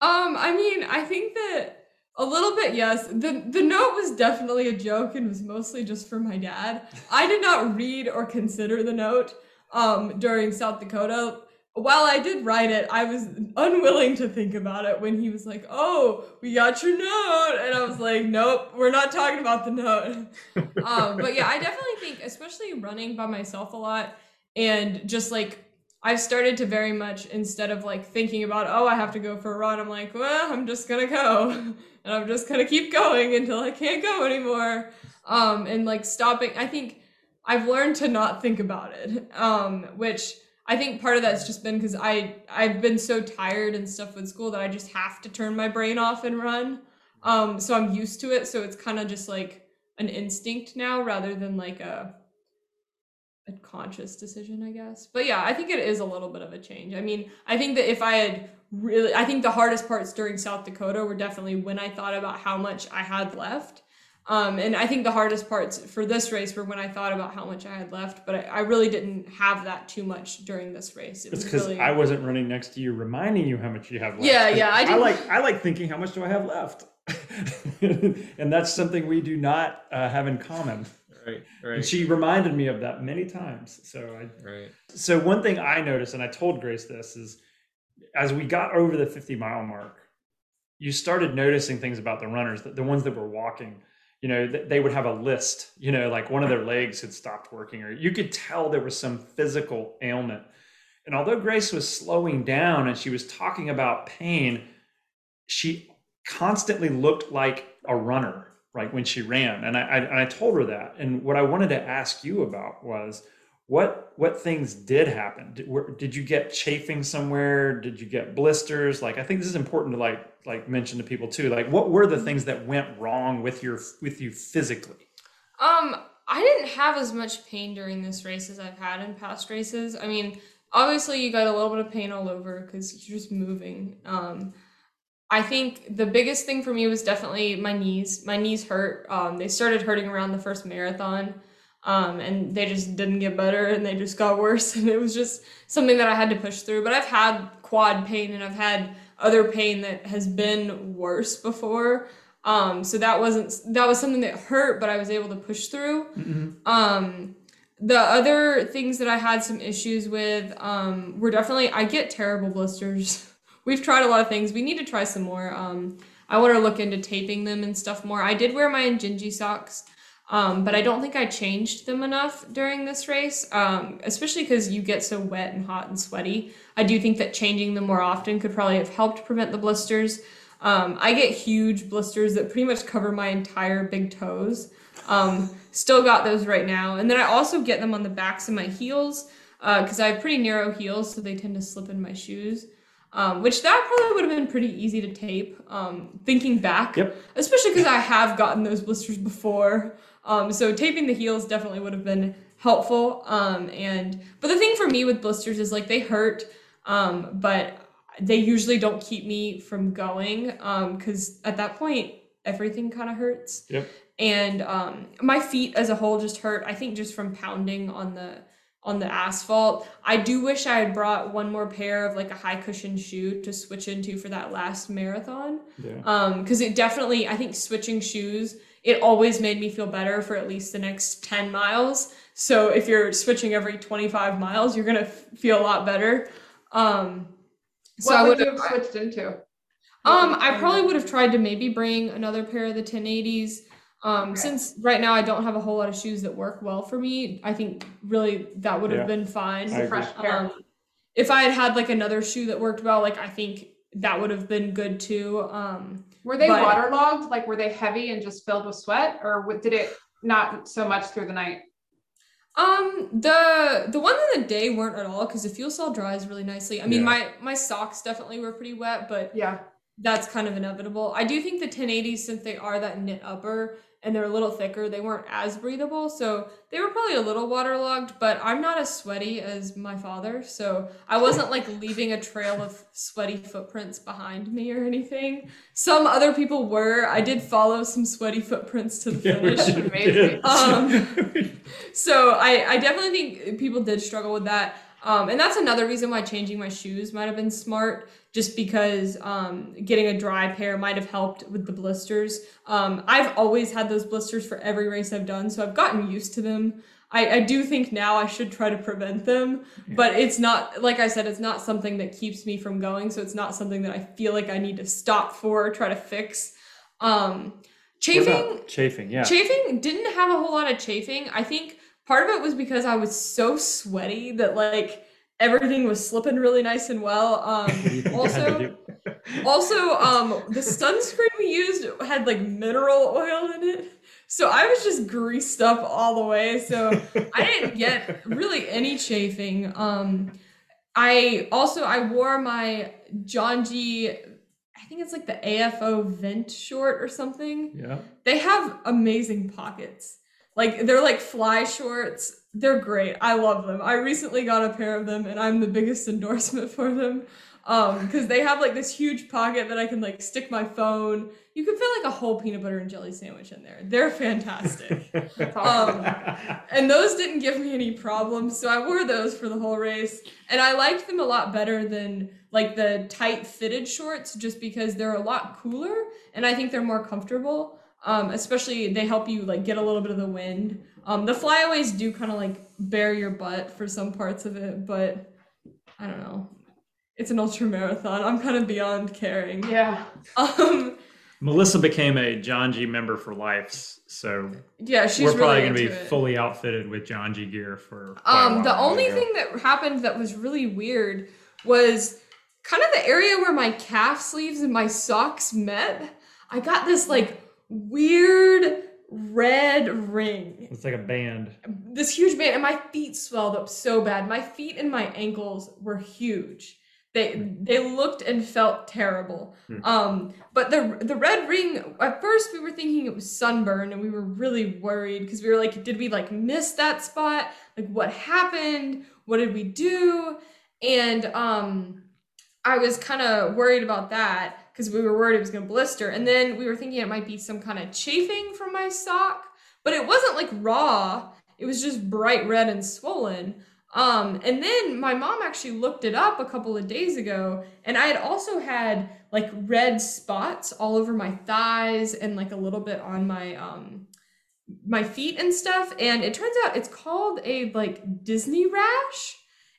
Um, I mean, I think that a little bit, yes. The the note was definitely a joke and was mostly just for my dad. I did not read or consider the note um during South Dakota. While I did write it, I was unwilling to think about it when he was like, "Oh, we got your note," and I was like, "Nope, we're not talking about the note." um, but yeah, I definitely think, especially running by myself a lot, and just like I've started to very much instead of like thinking about, oh, I have to go for a run, I'm like, well, I'm just gonna go. and I'm just gonna keep going until I can't go anymore. Um, and like stopping, I think I've learned to not think about it. Um, which I think part of that's just been because I I've been so tired and stuff with school that I just have to turn my brain off and run. Um, so I'm used to it. So it's kind of just like an instinct now rather than like a a conscious decision, I guess. But yeah, I think it is a little bit of a change. I mean, I think that if I had really, I think the hardest parts during South Dakota were definitely when I thought about how much I had left. Um, and I think the hardest parts for this race were when I thought about how much I had left, but I, I really didn't have that too much during this race. It It's because really, I wasn't running next to you, reminding you how much you have left. Yeah, yeah, I I, like I like thinking how much do I have left, and that's something we do not uh, have in common. Right, And she reminded me of that many times. So I right. so one thing I noticed, and I told Grace this, is as we got over the 50 mile mark, you started noticing things about the runners, the, the ones that were walking. You know, th- they would have a list, you know, like one of their legs had stopped working, or you could tell there was some physical ailment. And although Grace was slowing down and she was talking about pain, she constantly looked like a runner, right, when she ran. And I, I, I told her that. And what I wanted to ask you about was, what what things did happen did, did you get chafing somewhere did you get blisters like i think this is important to like like mention to people too like what were the things that went wrong with your with you physically Um, I didn't have as much pain during this race as I've had in past races. I mean, obviously you got a little bit of pain all over because you're just moving. Um, I think the biggest thing for me was definitely my knees. My knees hurt. Um, they started hurting around the first marathon. Um, and they just didn't get better and they just got worse and it was just something that I had to push through. But I've had quad pain and I've had other pain that has been worse before. Um, so that wasn't that was something that hurt, but I was able to push through. Um, the other things that I had some issues with um, were definitely I get terrible blisters. We've tried a lot of things. We need to try some more. Um, I want to look into taping them and stuff more. I did wear my Injinji socks, um, but I don't think I changed them enough during this race, um, especially because you get so wet and hot and sweaty. I do think that changing them more often could probably have helped prevent the blisters. Um, I get huge blisters that pretty much cover my entire big toes. Um, still got those right now. And then I also get them on the backs of my heels because I have pretty narrow heels, so they tend to slip in my shoes. Um, which that probably would have been pretty easy to tape. Um, thinking back, Yep. especially because I have gotten those blisters before. Um, so taping the heels definitely would have been helpful. Um, and but the thing for me with blisters is like they hurt, um, but they usually don't keep me from going because at that point everything kind of hurts. Yep. And um, my feet as a whole just hurt. I think just from pounding on the on the asphalt. I do wish I had brought one more pair of like a high cushion shoe to switch into for that last marathon. Yeah. Um, because it definitely, I think switching shoes, it always made me feel better for at least the next 10 miles. So if you're switching every 25 miles, you're gonna f- feel a lot better. Um, so what I would would you have switched into? um, I probably would have tried to maybe bring another pair of the 1080s. Um, Okay. since right now I don't have a whole lot of shoes that work well for me, I think really that would have Yeah. been fine. I agree. fresh pair. Um, if I had had like another shoe that worked well, like I think that would have been good too. Um, Were they but- waterlogged? Like, were they heavy and just filled with sweat, or w- did it not so much through the night? um, the the ones in the day weren't at all because the FuelCell dries really nicely. I mean, Yeah. my my socks definitely were pretty wet, but Yeah. That's kind of inevitable. I do think the 1080s, since they are that knit upper and they're a little thicker, they weren't as breathable. So they were probably a little waterlogged, but I'm not as sweaty as my father. So I wasn't like leaving a trail of sweaty footprints behind me or anything. Some other people were. I did follow some sweaty footprints to the finish. Amazing. Um, so I, I definitely think people did struggle with that. Um, and that's another reason why changing my shoes might have been smart, just because um, getting a dry pair might have helped with the blisters. Um, I've always had those blisters for every race I've done, so I've gotten used to them. I, I do think now I should try to prevent them, but it's not, like I said, it's not something that keeps me from going. So it's not something that I feel like I need to stop for or try to fix. Um, chafing, chafing, yeah. Chafing didn't have a whole lot of chafing. I think part of it was because I was so sweaty that like everything was slipping really nice and well. Um, What do you think I had to also, also, um, the sunscreen we used had like mineral oil in it, so I was just greased up all the way. So I didn't get really any chafing. Um, I also I wore my Janji. I think it's like the AFO vent short or something yeah. they have amazing pockets. Like they're like fly shorts. They're great. I love them. I recently got a pair of them and I'm the biggest endorsement for them. Um, because they have like this huge pocket that I can like stick my phone. You can fit like a whole peanut butter and jelly sandwich in there. They're fantastic. Um, and those didn't give me any problems, so I wore those for the whole race. And I liked them a lot better than like the tight fitted shorts, just because they're a lot cooler and I think they're more comfortable. Um, especially they help you like get a little bit of the wind. Um, the flyaways do kind of like bare your butt for some parts of it, but I don't know. It's an ultra marathon. I'm kind of beyond caring. yeah. Um, Melissa became a Janji member for life, so yeah, she's we're probably really going to be it. fully outfitted with Janji gear for. Um, the only Yeah. thing that happened that was really weird was kind of the area where my calf sleeves and my socks met. I got this like weird red ring, It's like a band. this huge band, and my feet swelled up so bad. My feet and my ankles were huge. They they looked and felt terrible. Hmm. Um, but the the red ring at first we were thinking it was sunburn, and we were really worried because we were like, did we like miss that spot? Like what happened? What did we do? And um, I was kind of worried about that because we were worried it was gonna blister. And then we were thinking it might be some kind of chafing from my sock, but it wasn't like raw. It was just bright red and swollen. Um, and then my mom actually looked it up a couple of days ago, and I had also had like red spots all over my thighs and like a little bit on my um my feet and stuff. And it turns out it's called a like Disney rash.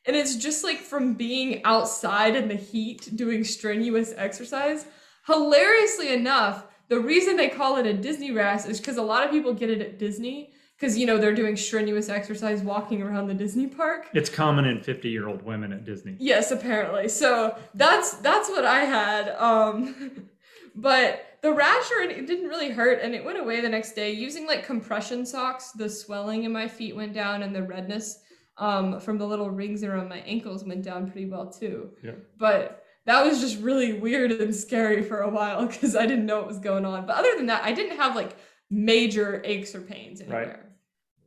And it's just like from being outside in the heat doing strenuous exercise. Hilariously enough, the reason they call it a Disney rash is because a lot of people get it at Disney because you know they're doing strenuous exercise walking around the Disney park. It's common in 50 year old women at Disney. Yes, apparently. So that's that's what I had. Um, but the rash or it didn't really hurt, and it went away the next day. Using like compression socks, the swelling in my feet went down, and the redness um, from the little rings around my ankles went down pretty well too. Yeah. But that was just really weird and scary for a while because I didn't know what was going on. But other than that, I didn't have like major aches or pains anywhere.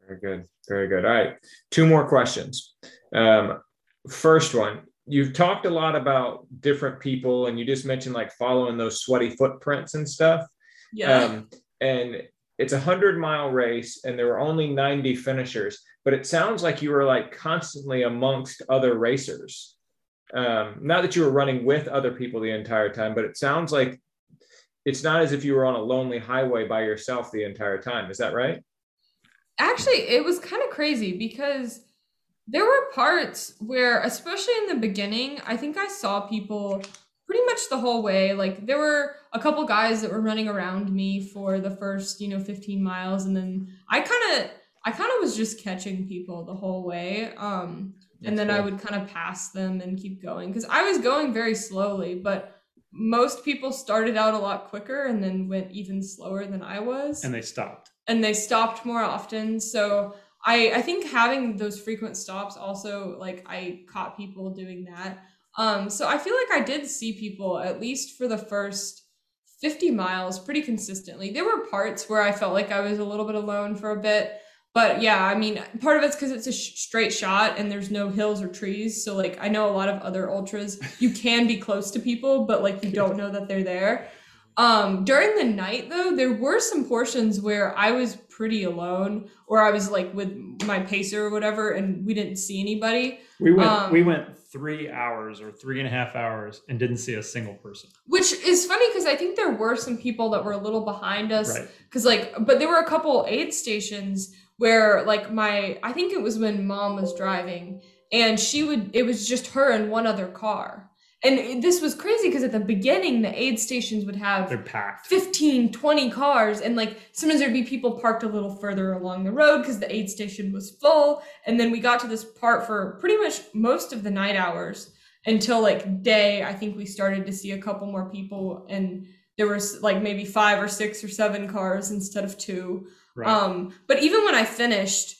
Right. Very good. Very good. All right. Two more questions. Um, first one, you've talked a lot about different people and you just mentioned like following those sweaty footprints and stuff. Yeah. Um, and it's a hundred mile race and there were only 90 finishers, but it sounds like you were like constantly amongst other racers. Um, not that you were running with other people the entire time, but it sounds like it's not as if you were on a lonely highway by yourself the entire time. Is that right? Actually, it was kind of crazy because there were parts where, especially in the beginning, I think I saw people pretty much the whole way. Like there were a couple guys that were running around me for the first, you know, 15 miles and then I kind of I kind of was just catching people the whole way. Um and then cool. I would kind of pass them and keep going cuz I was going very slowly, but most people started out a lot quicker and then went even slower than I was. And they stopped. And they stopped more often. So I I think having those frequent stops also like I caught people doing that. Um, so I feel like I did see people at least for the first 50 miles pretty consistently. There were parts where I felt like I was a little bit alone for a bit. But yeah, I mean, part of it's because it's a sh- straight shot and there's no hills or trees. So, like, I know a lot of other ultras, you can be close to people, but like, you don't know that they're there. Um, during the night, though, there were some portions where I was pretty alone, or I was like with my pacer or whatever, and we didn't see anybody. We went. Um, we went three hours or three and a half hours and didn't see a single person. Which is funny because I think there were some people that were a little behind us. Because right. like, but there were a couple aid stations where like my I think it was when mom was driving and she would it was just her and one other car. And this was crazy because at the beginning the aid stations would have they're packed. 15 20 cars and like sometimes there'd be people parked a little further along the road because the aid station was full. And then we got to this part for pretty much most of the night hours until like day i think we started to see a couple more people and there was like maybe five or six or seven cars instead of two right. um but even when i finished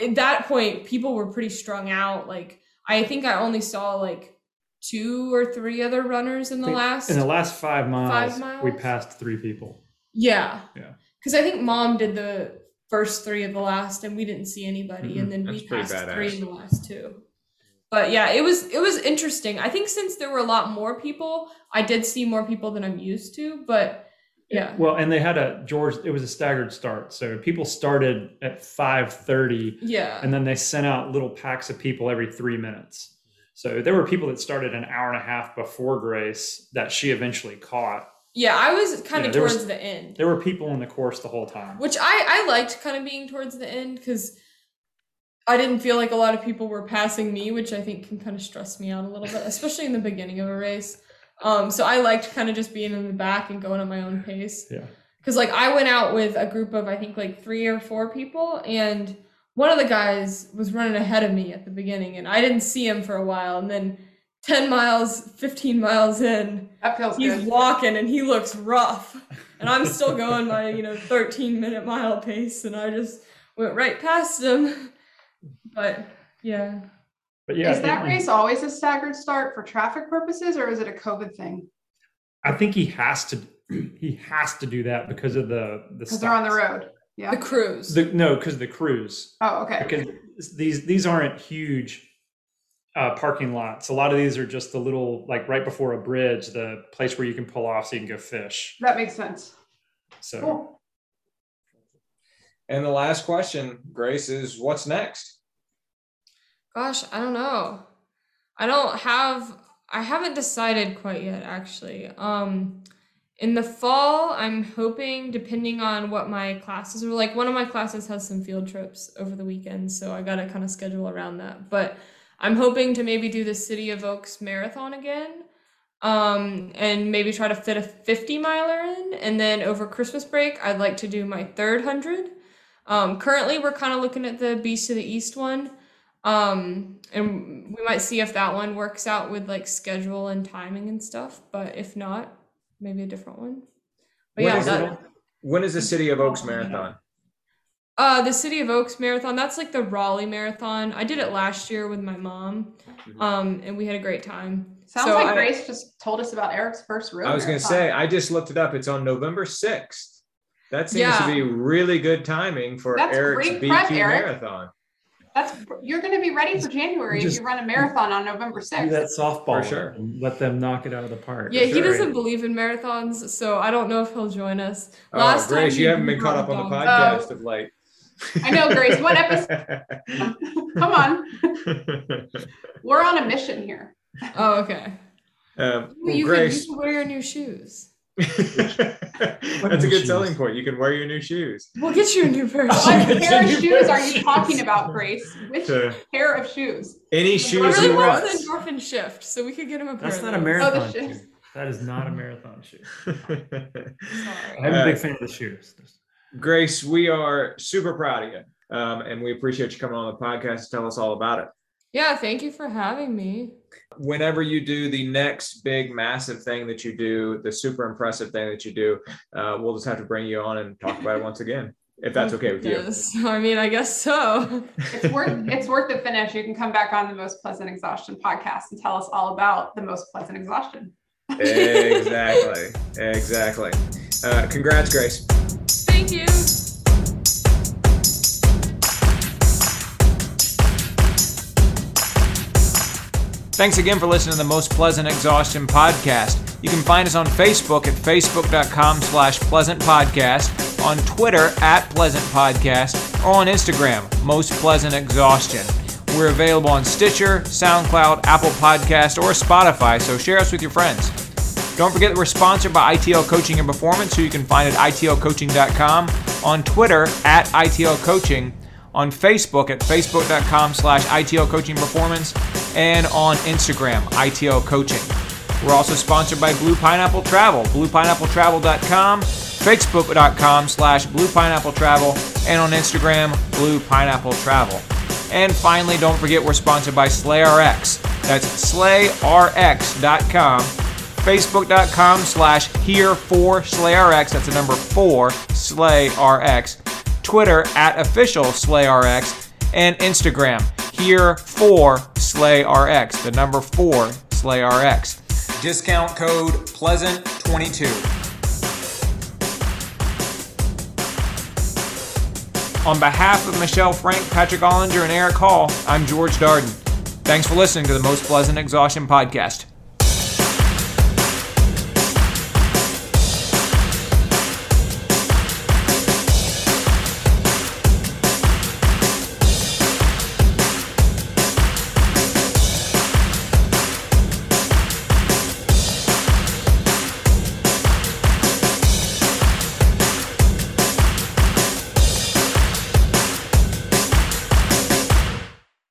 at that point people were pretty strung out. Like i think i only saw like two or three other runners in the last in the last five miles, five miles? we passed three people. Yeah. Yeah. Because i think mom did the first three of the last and we didn't see anybody mm-hmm. and then That's we passed three in the last two. But yeah it was it was interesting. I think since there were a lot more people i did see more people than i'm used to but yeah well and they had a george it was a staggered start so people started at 5.30 yeah and then they sent out little packs of people every three minutes so there were people that started an hour and a half before Grace that she eventually caught. Yeah, I was kind of towards was, the end. There were people in the course the whole time. Which I I liked kind of being towards the end because I didn't feel like a lot of people were passing me, which I think can kind of stress me out a little bit, especially in the beginning of a race. Um, so I liked kind of just being in the back and going at my own pace. Yeah. Because like I went out with a group of I think like three or four people and one of the guys was running ahead of me at the beginning and I didn't see him for a while and then 10 miles 15 miles in that feels he's good. walking and he looks rough and I'm still going my you know 13 minute mile pace and I just went right past him but yeah but yeah is that race always a staggered start for traffic purposes or is it a covid thing I think he has to he has to do that because of the the because they're on the road yeah. The crews. The, no, because the crews. Oh, okay. Because these these aren't huge uh, parking lots. A lot of these are just the little like right before a bridge, the place where you can pull off so you can go fish. That makes sense. So. Cool. And the last question, Grace, is what's next? Gosh, I don't know. I don't have. I haven't decided quite yet, actually. Um, in the fall, I'm hoping, depending on what my classes are like, one of my classes has some field trips over the weekend, so I gotta kind of schedule around that. But I'm hoping to maybe do the City of Oaks marathon again, um, and maybe try to fit a 50 miler in. And then over Christmas break, I'd like to do my third hundred. Um, currently, we're kind of looking at the Beast to the East one, um, and we might see if that one works out with like schedule and timing and stuff. But if not, maybe a different one. But when yeah, is that, when is the City of Oaks Marathon? Uh, the City of Oaks Marathon. That's like the Raleigh Marathon. I did it last year with my mom, Mhm. um, and we had a great time. Sounds So like I- Grace just told us about Eric's first road. I was going to say, I just looked it up. It's on November 6th. That seems Yeah. to be really good timing for That's Eric's great BQ Eric. marathon. That's you're going to be ready for January if you run a marathon on November Do 6th. that softball. For sure. Let them knock it out of the park. Yeah, he doesn't believe in marathons, so I don't know if he'll join us. Oh, Last time Grace, he you haven't been caught up on the dogs. podcast of late. I know, Grace. What episode? Come on. We're on a mission here. Oh, okay. um, well, you, can, you Grace, can wear your new shoes. that's a good shoes? selling point. You can wear your new shoes. We'll get you a new pair of What shoes. it's pair of shoes pair are of you talking about, Grace? Which To pair of shoes? any I shoes really he want wants. the endorphin shift, so we could get him a pair. That's of not a marathon Oh, shoe. That is not a marathon shoe. Sorry. I'm a Uh, big fan of the shoes. Grace, we are super proud of you. Um, and we appreciate you coming on the podcast to tell us all about it. Yeah, thank you for having me. Whenever you do the next big, massive thing that you do, the super impressive thing that you do, uh, we'll just have to bring you on and talk about it once again, if that's okay with you. I mean, I guess so. It's worth it's worth the finish. You can come back on the Most Pleasant Exhaustion podcast and tell us all about the Most Pleasant Exhaustion. exactly. Exactly. Uh, congrats, Grace. Thank you. Thanks again for listening to the Most Pleasant Exhaustion podcast. You can find us on Facebook at facebook.com slash pleasant podcast, on Twitter at pleasant podcast, or on Instagram, Most Pleasant Exhaustion. We're available on Stitcher, SoundCloud, Apple Podcast, or Spotify, so share us with your friends. Don't forget that we're sponsored by ITL Coaching and Performance, who you can find at itlcoaching.com, on Twitter at ITL Coaching, on Facebook at facebook.com slash ITL Coaching Performance, and on Instagram, ITL Coaching. We're also sponsored by Blue Pineapple Travel, bluepineappletravel.com, facebook.com slash Blue Pineapple Travel, and on Instagram, Blue Pineapple Travel. And finally, don't forget we're sponsored by SlayRx. That's slayrx.com, facebook.com slash here for SlayRx. That's the number four, SlayRx. Twitter at official SlayRx, and Instagram here for SlayRx, the number four SlayRx. Discount code Pleasant22. On behalf of Michelle Frank, Patrick Ollinger, and Eric Hall, I'm George Darden. Thanks for listening to the Most Pleasant Exhaustion Podcast.